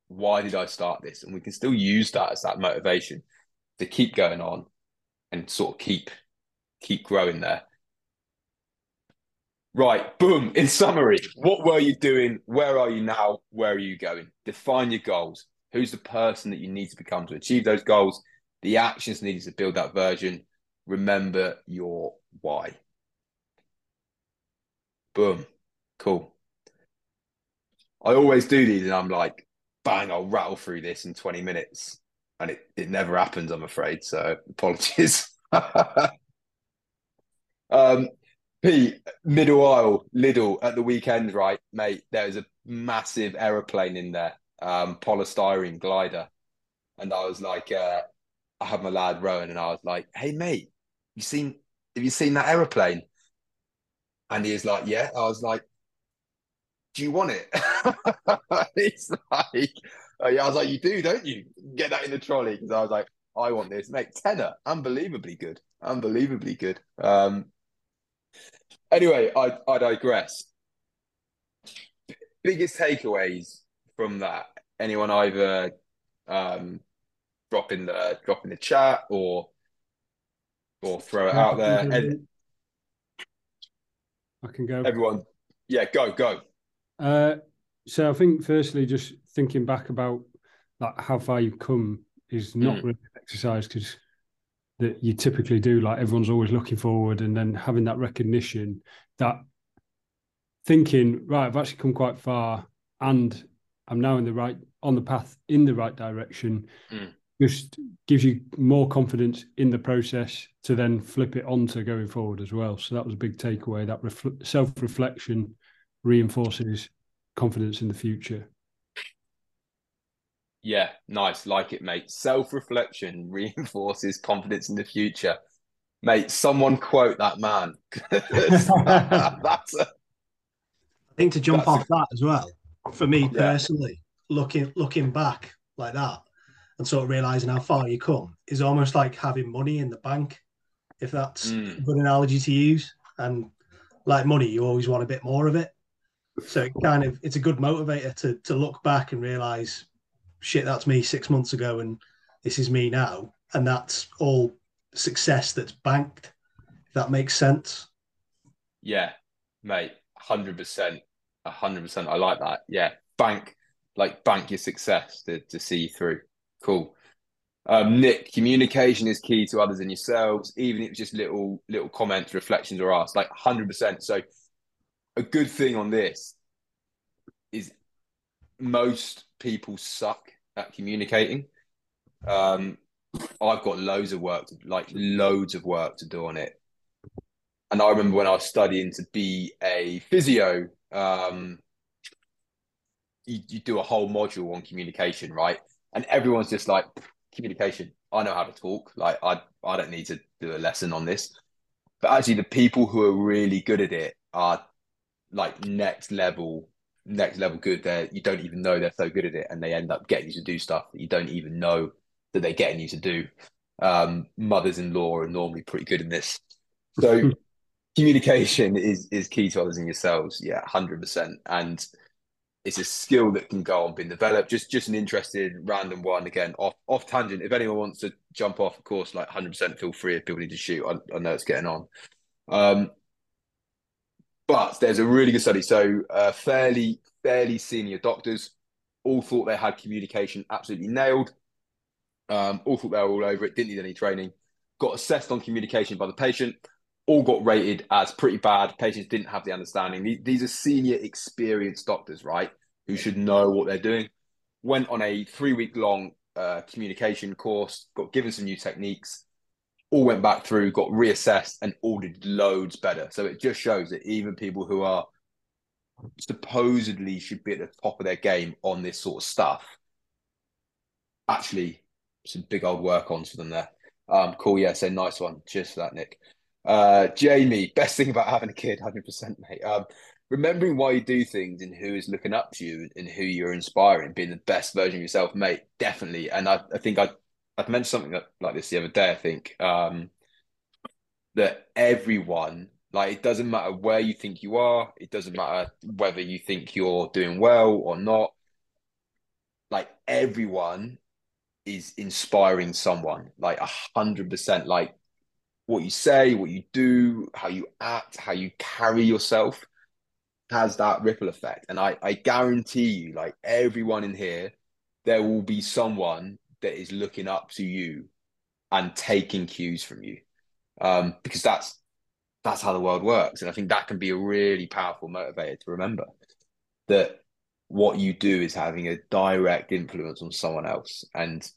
why did I start this? And we can still use that as that motivation to keep going on and sort of keep keep growing there. Right, boom. In summary, what were you doing? Where are you now? Where are you going? Define your goals. Who's the person that you need to become to achieve those goals? The actions needed to build that version. Remember your why. Boom. Cool. I always do these, and I'm like, bang, I'll rattle through this in 20 minutes, and it it never happens. I'm afraid. So apologies. [laughs] um, Pete, middle aisle, Lidl at the weekend, right, mate? There was a massive aeroplane in there, um, polystyrene glider, and I was like, uh, I had my lad Rowan, and I was like, hey, mate, you seen? Have you seen that aeroplane? And he was like, yeah. I was like, do you want it? [laughs] it's like, uh, I was like, you do, don't you? Get that in the trolley because I was like, I want this, mate. Tenor, unbelievably good, unbelievably good. Um, anyway, I I digress. Biggest takeaways from that? Anyone either um, drop in the drop in the chat or or throw it out there? I can go. Everyone, yeah, go go. Uh, so I think firstly, just thinking back about like how far you've come is not mm. really an exercise because that you typically do. Like everyone's always looking forward, and then having that recognition, that thinking, right, I've actually come quite far, and I'm now in the right on the path in the right direction. Mm. Just gives you more confidence in the process to then flip it on to going forward as well. So that was a big takeaway. That ref- self reflection reinforces confidence in the future. Yeah, nice. Like it, mate. Self reflection [laughs] reinforces confidence in the future. Mate, someone quote that man. [laughs] [laughs] that's a, I think to jump off a, that as well, for me yeah. personally, looking looking back like that and sort of realizing how far you come is almost like having money in the bank, if that's mm. a good analogy to use. And like money, you always want a bit more of it. So it kind of it's a good motivator to to look back and realize, shit, that's me six months ago, and this is me now, and that's all success that's banked. If that makes sense. Yeah, mate, hundred percent, hundred percent. I like that. Yeah, bank like bank your success to, to see through. Cool. Um, Nick, communication is key to others and yourselves, even if it's just little little comments, reflections, or asks, like hundred percent. So, a good thing on this is most people suck at communicating. Um, I've got loads of work, to, like loads of work to do on it. And I remember when I was studying to be a physio, um, you, you do a whole module on communication, right? And everyone's just like, communication. I know how to talk. Like I, I don't need to do a lesson on this. But actually, the people who are really good at it are like next level, next level good. They you don't even know they're so good at it, and they end up getting you to do stuff that you don't even know that they're getting you to do. Um, mothers-in-law are normally pretty good in this. So [laughs] communication is is key to others and yourselves. Yeah, hundred percent. And it's a skill that can go on being developed. Just just an interested random one again off off tangent. If anyone wants to jump off, of course, like hundred percent, feel free. If people need to shoot, I, I know it's getting on. Um, but there's a really good study. So uh, fairly fairly senior doctors all thought they had communication absolutely nailed. Um, all thought they were all over it. Didn't need any training. Got assessed on communication by the patient all got rated as pretty bad. Patients didn't have the understanding. These are senior, experienced doctors, right, who should know what they're doing. Went on a three week long uh, communication course, got given some new techniques, all went back through, got reassessed, and all did loads better. So it just shows that even people who are supposedly should be at the top of their game on this sort of stuff, actually, some big old work ons for them there. Um, cool, yeah, so nice one. Cheers for that, Nick. Uh, Jamie, best thing about having a kid, hundred percent, mate. Um, remembering why you do things and who is looking up to you and who you're inspiring, being the best version of yourself, mate. Definitely. And I, I think I, I've mentioned something like this the other day. I think um, that everyone, like, it doesn't matter where you think you are. It doesn't matter whether you think you're doing well or not. Like everyone is inspiring someone, like a hundred percent. Like what you say, what you do, how you act, how you carry yourself has that ripple effect. And I, I guarantee you, like everyone in here, there will be someone that is looking up to you and taking cues from you. Um, because that's that's how the world works. And I think that can be a really powerful motivator to remember that what you do is having a direct influence on someone else. And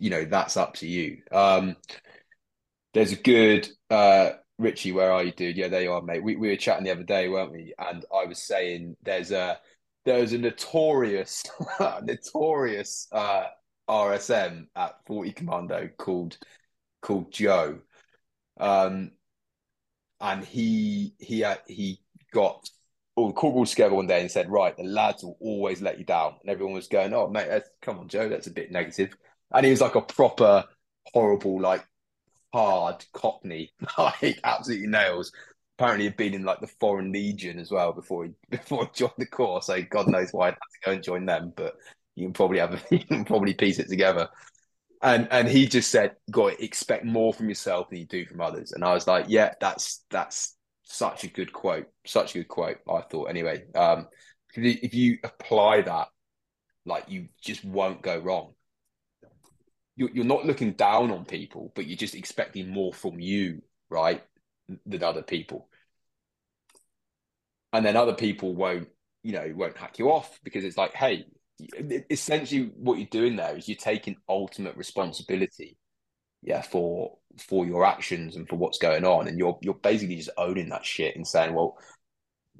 you know, that's up to you. Um, there's a good uh Richie, where are you, dude? Yeah, there you are, mate. We, we were chatting the other day, weren't we? And I was saying there's a there's a notorious [laughs] notorious uh RSM at 40 Commando called called Joe. Um and he he uh, he got all the corporals together one day and said, right, the lads will always let you down. And everyone was going, Oh mate, come on, Joe, that's a bit negative. And he was like a proper horrible, like hard Cockney, [laughs] like absolutely nails. Apparently, he'd been in like the Foreign Legion as well before he [laughs] before he joined the corps. So God knows why I'd have to go and join them, but you can probably have [laughs] you can probably piece it together. And and he just said, "God, expect more from yourself than you do from others." And I was like, "Yeah, that's that's such a good quote, such a good quote." I thought anyway. Um, if you apply that, like you just won't go wrong you're, you're not looking down on people, but you're just expecting more from you, right, than other people. And then other people won't, you know, won't hack you off because it's like, hey, essentially what you're doing there is you're taking ultimate responsibility, yeah, for for your actions and for what's going on, and you're you're basically just owning that shit and saying, well,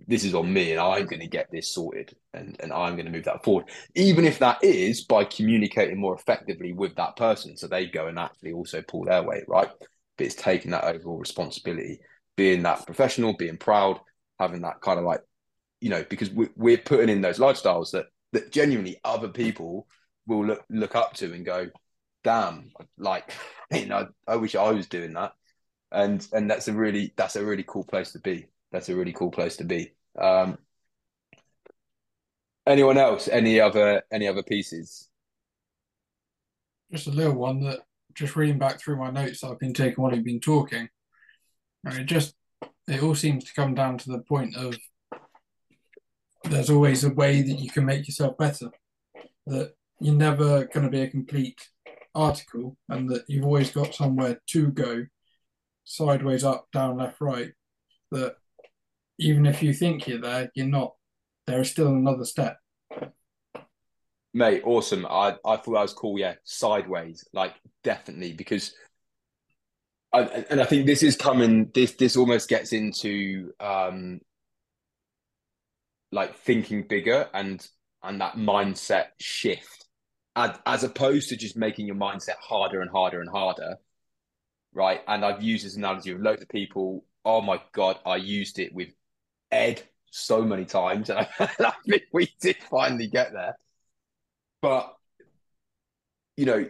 this is on me and I'm going to get this sorted and, and I'm going to move that forward. Even if that is by communicating more effectively with that person. So they go and actually also pull their weight, right? But it's taking that overall responsibility, being that professional, being proud, having that kind of like, you know, because we, we're putting in those lifestyles that, that genuinely other people will look, look up to and go, damn, like, [laughs] you know, I wish I was doing that. And, and that's a really, that's a really cool place to be that's a really cool place to be. Um, anyone else? Any other any other pieces? Just a little one that just reading back through my notes I've been taking while you've been talking. And it just it all seems to come down to the point of there's always a way that you can make yourself better. That you're never going to be a complete article, and that you've always got somewhere to go, sideways, up, down, left, right. That even if you think you're there, you're not. There is still another step. Mate, awesome. I, I thought that was cool. Yeah, sideways, like definitely because, I, and I think this is coming. This this almost gets into um, like thinking bigger and and that mindset shift, as, as opposed to just making your mindset harder and harder and harder, right? And I've used this analogy with loads of people. Oh my god, I used it with Ed so many times, and [laughs] I, think we did finally get there. But you know,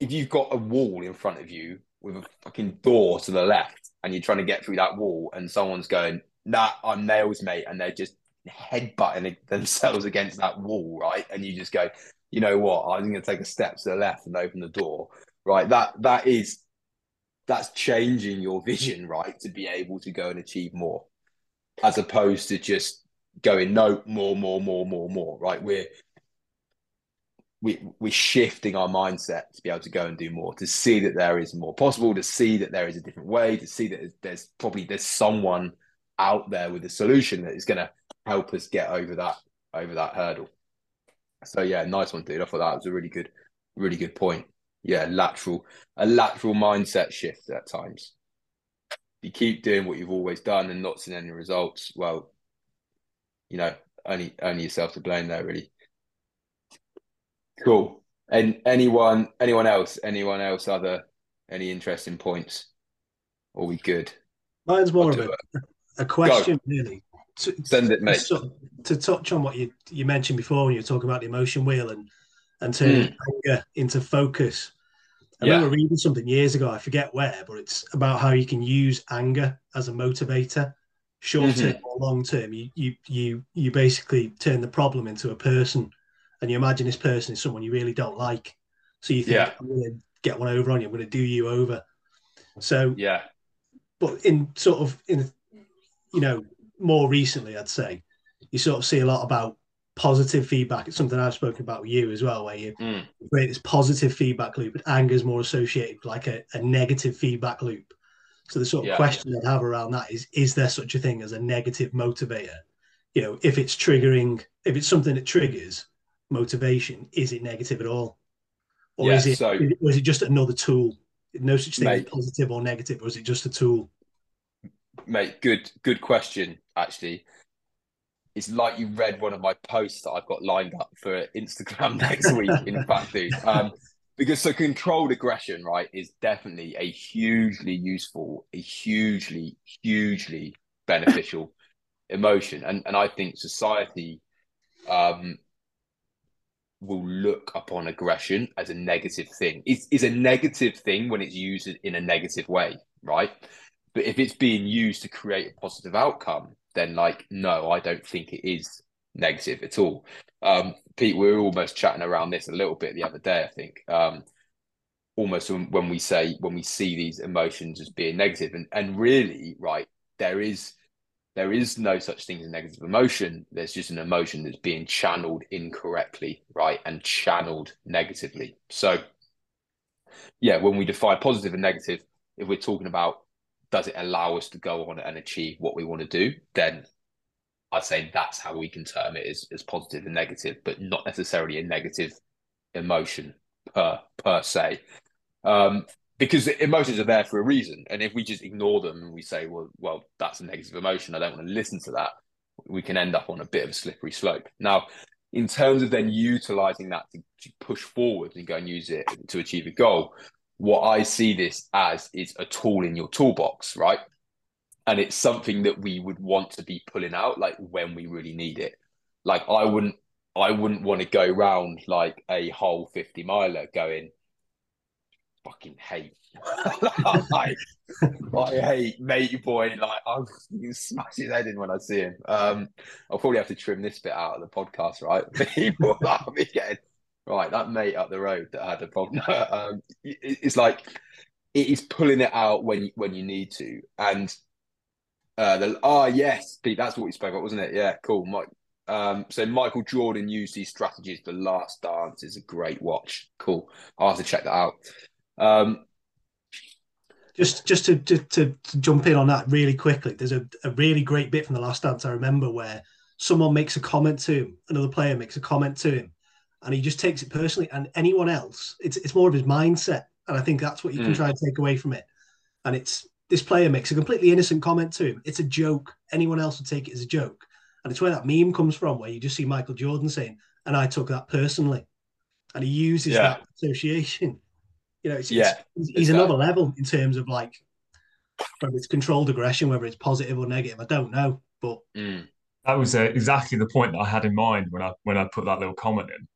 if you've got a wall in front of you with a fucking door to the left, and you're trying to get through that wall, and someone's going, "Nah, I'm nails, mate," and they're just headbutting [laughs] themselves against that wall, right? And you just go, you know what? I'm going to take a step to the left and open the door, right? That that is that's changing your [laughs] vision, right? To be able to go and achieve more as opposed to just going no more, more, more, more, more. Right? We're we we're shifting our mindset to be able to go and do more, to see that there is more possible, to see that there is a different way, to see that there's probably there's someone out there with a solution that is going to help us get over that over that hurdle. So yeah, nice one, dude. I thought that was a really good, really good point. Yeah, lateral, a lateral mindset shift at times you keep doing what you've always done and not seeing any results, well, you know, only only yourself to blame there, really. Cool. And anyone, anyone else, anyone else, other any interesting points? Are we good? Mine's more of a, a question, Go. really. To, Send it, mate. To, to, touch on what you you mentioned before when you were talking about the emotion wheel and and turning mm. anger into focus. I yeah. remember reading something years ago, I forget where, but it's about how you can use anger as a motivator, short term mm-hmm. or long term. You, you you you basically turn the problem into a person, and you imagine this person is someone you really don't like. So you think, yeah. I'm going to get one over on you. I'm going to do you over. So yeah, but in sort of in you know more recently, I'd say you sort of see a lot about positive feedback. It's something I've spoken about with you as well, where you mm. create this positive feedback loop, and anger is more associated with like a, a negative feedback loop. So the sort of yeah. question I'd have around that is: Is there such a thing as a negative motivator? You know, if it's triggering, if it's something that triggers motivation, is it negative at all, or yeah, is it, so, or is it just another tool? No such thing mate, as positive or negative, or is it just a tool? Mate, good, good question. Actually, it's like you read one of my posts that I've got lined up for Instagram [laughs] next week. in fact, dude, um, because so controlled aggression, right, is definitely a hugely useful, a hugely, hugely beneficial emotion, and and I think society um, will look upon aggression as a negative thing. Is is a negative thing when it's used in a negative way, right? But if it's being used to create a positive outcome, then like no, I don't think it is negative at all. Um, Pete, we were almost chatting around this a little bit the other day. I think um, almost when we say when we see these emotions as being negative, and and really, right, there is there is no such thing as negative emotion. There's just an emotion that's being channeled incorrectly, right, and channeled negatively. So, yeah, when we define positive and negative, if we're talking about does it allow us to go on and achieve what we want to do, then I'd say that's how we can term it as, as positive and negative, but not necessarily a negative emotion per per se. Um, because emotions are there for a reason. And if we just ignore them and we say, well, well, that's a negative emotion, I don't want to listen to that, we can end up on a bit of a slippery slope. Now, in terms of then utilizing that to, to push forward and go and use it to achieve a goal, what I see this as is a tool in your toolbox, right? And it's something that we would want to be pulling out like when we really need it. Like I wouldn't I wouldn't want to go round like a whole 50 miler going, fucking hate. [laughs] like, I hate matey boy. Like I'm smash his head in when I see him. Um, I'll probably have to trim this bit out of the podcast, right? [laughs] People are getting right, that mate up the road that had a problem. [laughs] um, it's like it is pulling it out when when you need to. And uh, the oh yes, Pete, that's what we spoke about, wasn't it? Yeah, cool. Mike, Um, so Michael Jordan used these strategies. The Last Dance is a great watch. Cool. I'll have to check that out. Um, just just to, to, to, to, jump in on that really quickly, there's a, a really great bit from the Last Dance I remember where someone makes a comment to him, another player makes a comment to him, and he just takes it personally. And anyone else, it's it's more of his mindset, and I think that's what you can mm. try and take away from it. And it's this player makes a completely innocent comment to him. It's a joke. Anyone else would take it as a joke. And it's where that meme comes from, where you just see Michael Jordan saying, and I took that personally. And he uses yeah. that association. [laughs] You know, it's, yeah, it's, he's another level in terms of like whether it's controlled aggression, whether it's positive or negative. I don't know, but mm. that was uh, exactly the point that I had in mind when I when I put that little comment in.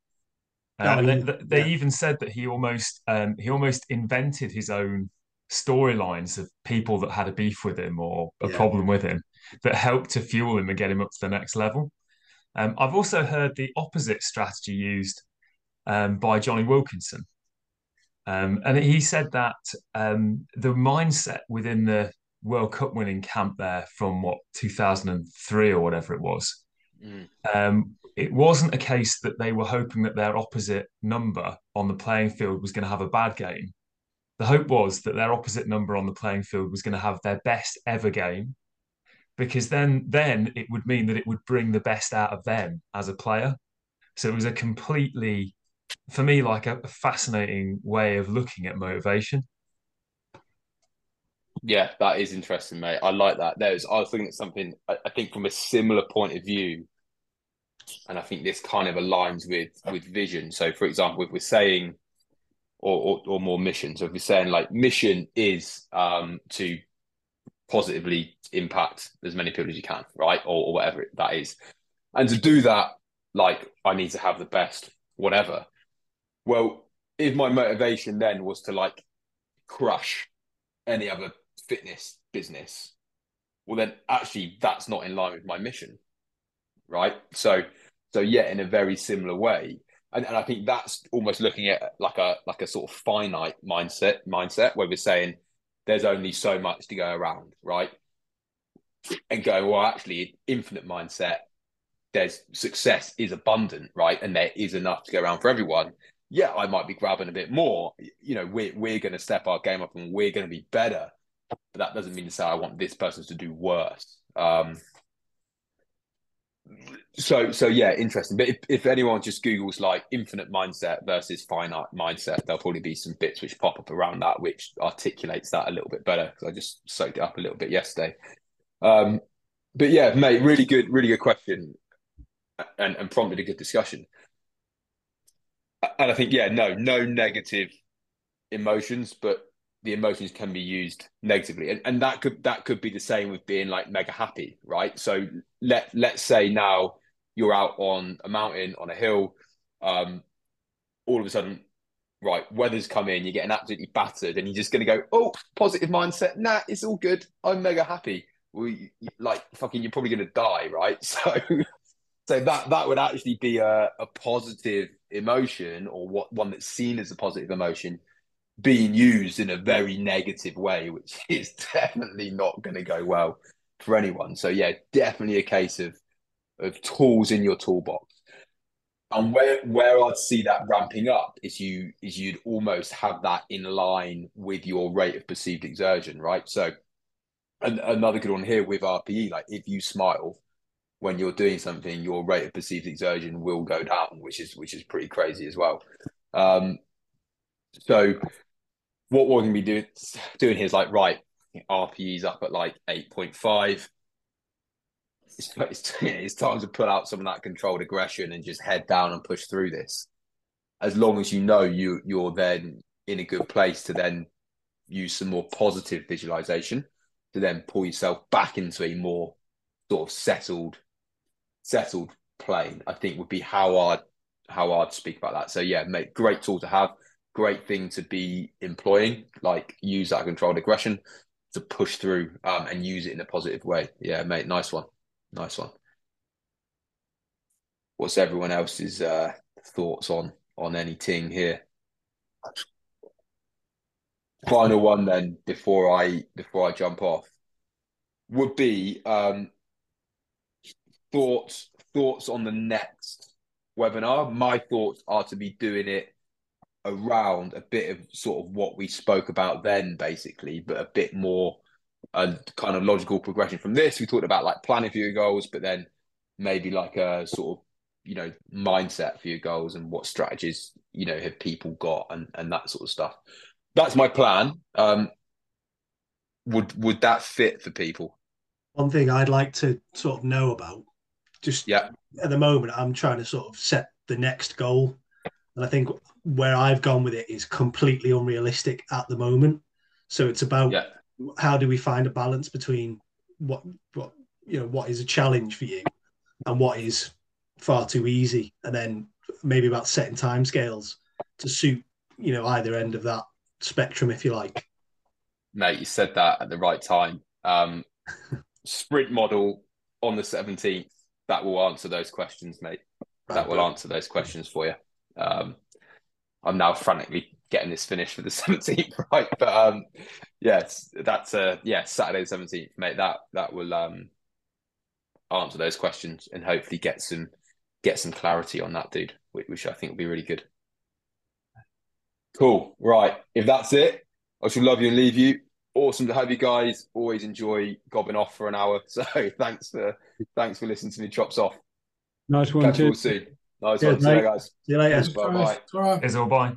Uh, oh, and they, they yeah. even said that he almost um, he almost invented his own storylines of people that had a beef with him or a yeah. problem with him that helped to fuel him and get him up to the next level. Um, I've also heard the opposite strategy used um, by Jonny Wilkinson. Um, and he said that um, the mindset within the World Cup winning camp there from what 2003 or whatever it was, mm. Um, it wasn't a case that they were hoping that their opposite number on the playing field was going to have a bad game. The hope was that their opposite number on the playing field was going to have their best ever game because then then it would mean that it would bring the best out of them as a player. So it was a completely, for me, like a, fascinating way of looking at motivation. Yeah, that is interesting, mate. I like that. There's, I was looking at something. I, I think from a similar point of view, and I think this kind of aligns with with vision. So, for example, if we're saying, or or, or more mission. So, if we're saying like mission is um, to positively impact as many people as you can, right? Or, or whatever that is. And to do that, like I need to have the best, whatever. Well, if my motivation then was to like crush any other fitness business, well then actually that's not in line with my mission. Right. So so yeah, in a very similar way. And, and I think that's almost looking at like a like a sort of finite mindset mindset where we're saying there's only so much to go around, right? And going, well, actually, infinite mindset, there's success is abundant, right? And there is enough to go around for everyone. Yeah, I might be grabbing a bit more. You know, we're we're going to step our game up and we're going to be better. But that doesn't mean to say I want this person to do worse. Um, so so yeah interesting. But if, if anyone just googles like infinite mindset versus finite mindset there'll probably be some bits which pop up around that which articulates that a little bit better because i just soaked it up a little bit yesterday. Um but yeah mate really good really good question and, and prompted a good discussion. And i think yeah no no negative emotions but the emotions can be used negatively. And, and that could that could be the same with being like mega happy right? So let let's say now you're out on a mountain on a hill um all of a sudden right weather's come in you're getting absolutely battered and you're just going to go oh positive mindset. Nah it's all good. I'm mega happy. Well like fucking you're probably going to die right? [laughs] So so that that would actually be a, a positive emotion or what one that's seen as a positive emotion being used in a very negative way, which [laughs] is definitely not going to go well for anyone. So yeah, definitely a case of of tools in your toolbox. And where where I'd see that ramping up is you is you'd almost have that in line with your rate of perceived exertion, right? So and another good one here with RPE, like if you smile when you're doing something, your rate of perceived exertion will go down, which is which is pretty crazy as well. Um, so what we're going to be doing doing here is like right RPE's up at like eight point five. It's, it's, it's time to pull out some of that controlled aggression and just head down and push through this. As long as you know you you're then in a good place to then use some more positive visualization to then pull yourself back into a more sort of settled settled plane. I think would be how I'd how I'd speak about that. So yeah, mate, great tool to have great thing to be employing, like use that controlled aggression to push through um, and use it in a positive way. Yeah, mate, nice one. Nice one. What's everyone else's uh, thoughts on on anything here? Final one then before I before I jump off would be um, thoughts thoughts on the next webinar. My thoughts are to be doing it around a bit of sort of what we spoke about then, basically, but a bit more a kind of logical progression from this. We talked about like planning for your goals, but then maybe like a sort of you know mindset for your goals and what strategies you know have people got and and that sort of stuff. That's my plan. Um, would would that fit for people? One thing I'd like to sort of know about, just yeah, at the moment, I'm trying to sort of set the next goal, and I think where I've gone with it is completely unrealistic at the moment. So it's about yeah. how do we find a balance between what what you know what is a challenge for you and what is far too easy, and then maybe about setting timescales to suit you know either end of that spectrum, if you like. Mate, you said that at the right time. Um, [laughs] sprint model on the 17th, that will answer those questions, mate. That will answer those questions for you. Um, I'm now frantically getting this finished for the [laughs] 17th, right? But um, yes, that's uh, yeah, Saturday the 17th, mate. That that will um answer those questions and hopefully get some get some clarity on that, dude, which I think will be really good. Cool. Right. If that's it, I should love you and leave you. Awesome to have you guys. Always enjoy gobbing off for an hour. [laughs] So thanks for thanks for listening to me chops off. Nice one. Catch you all soon. Nice Cheers, one. See you mate. guys. See you later. Bye bye. Bye. Is all bye.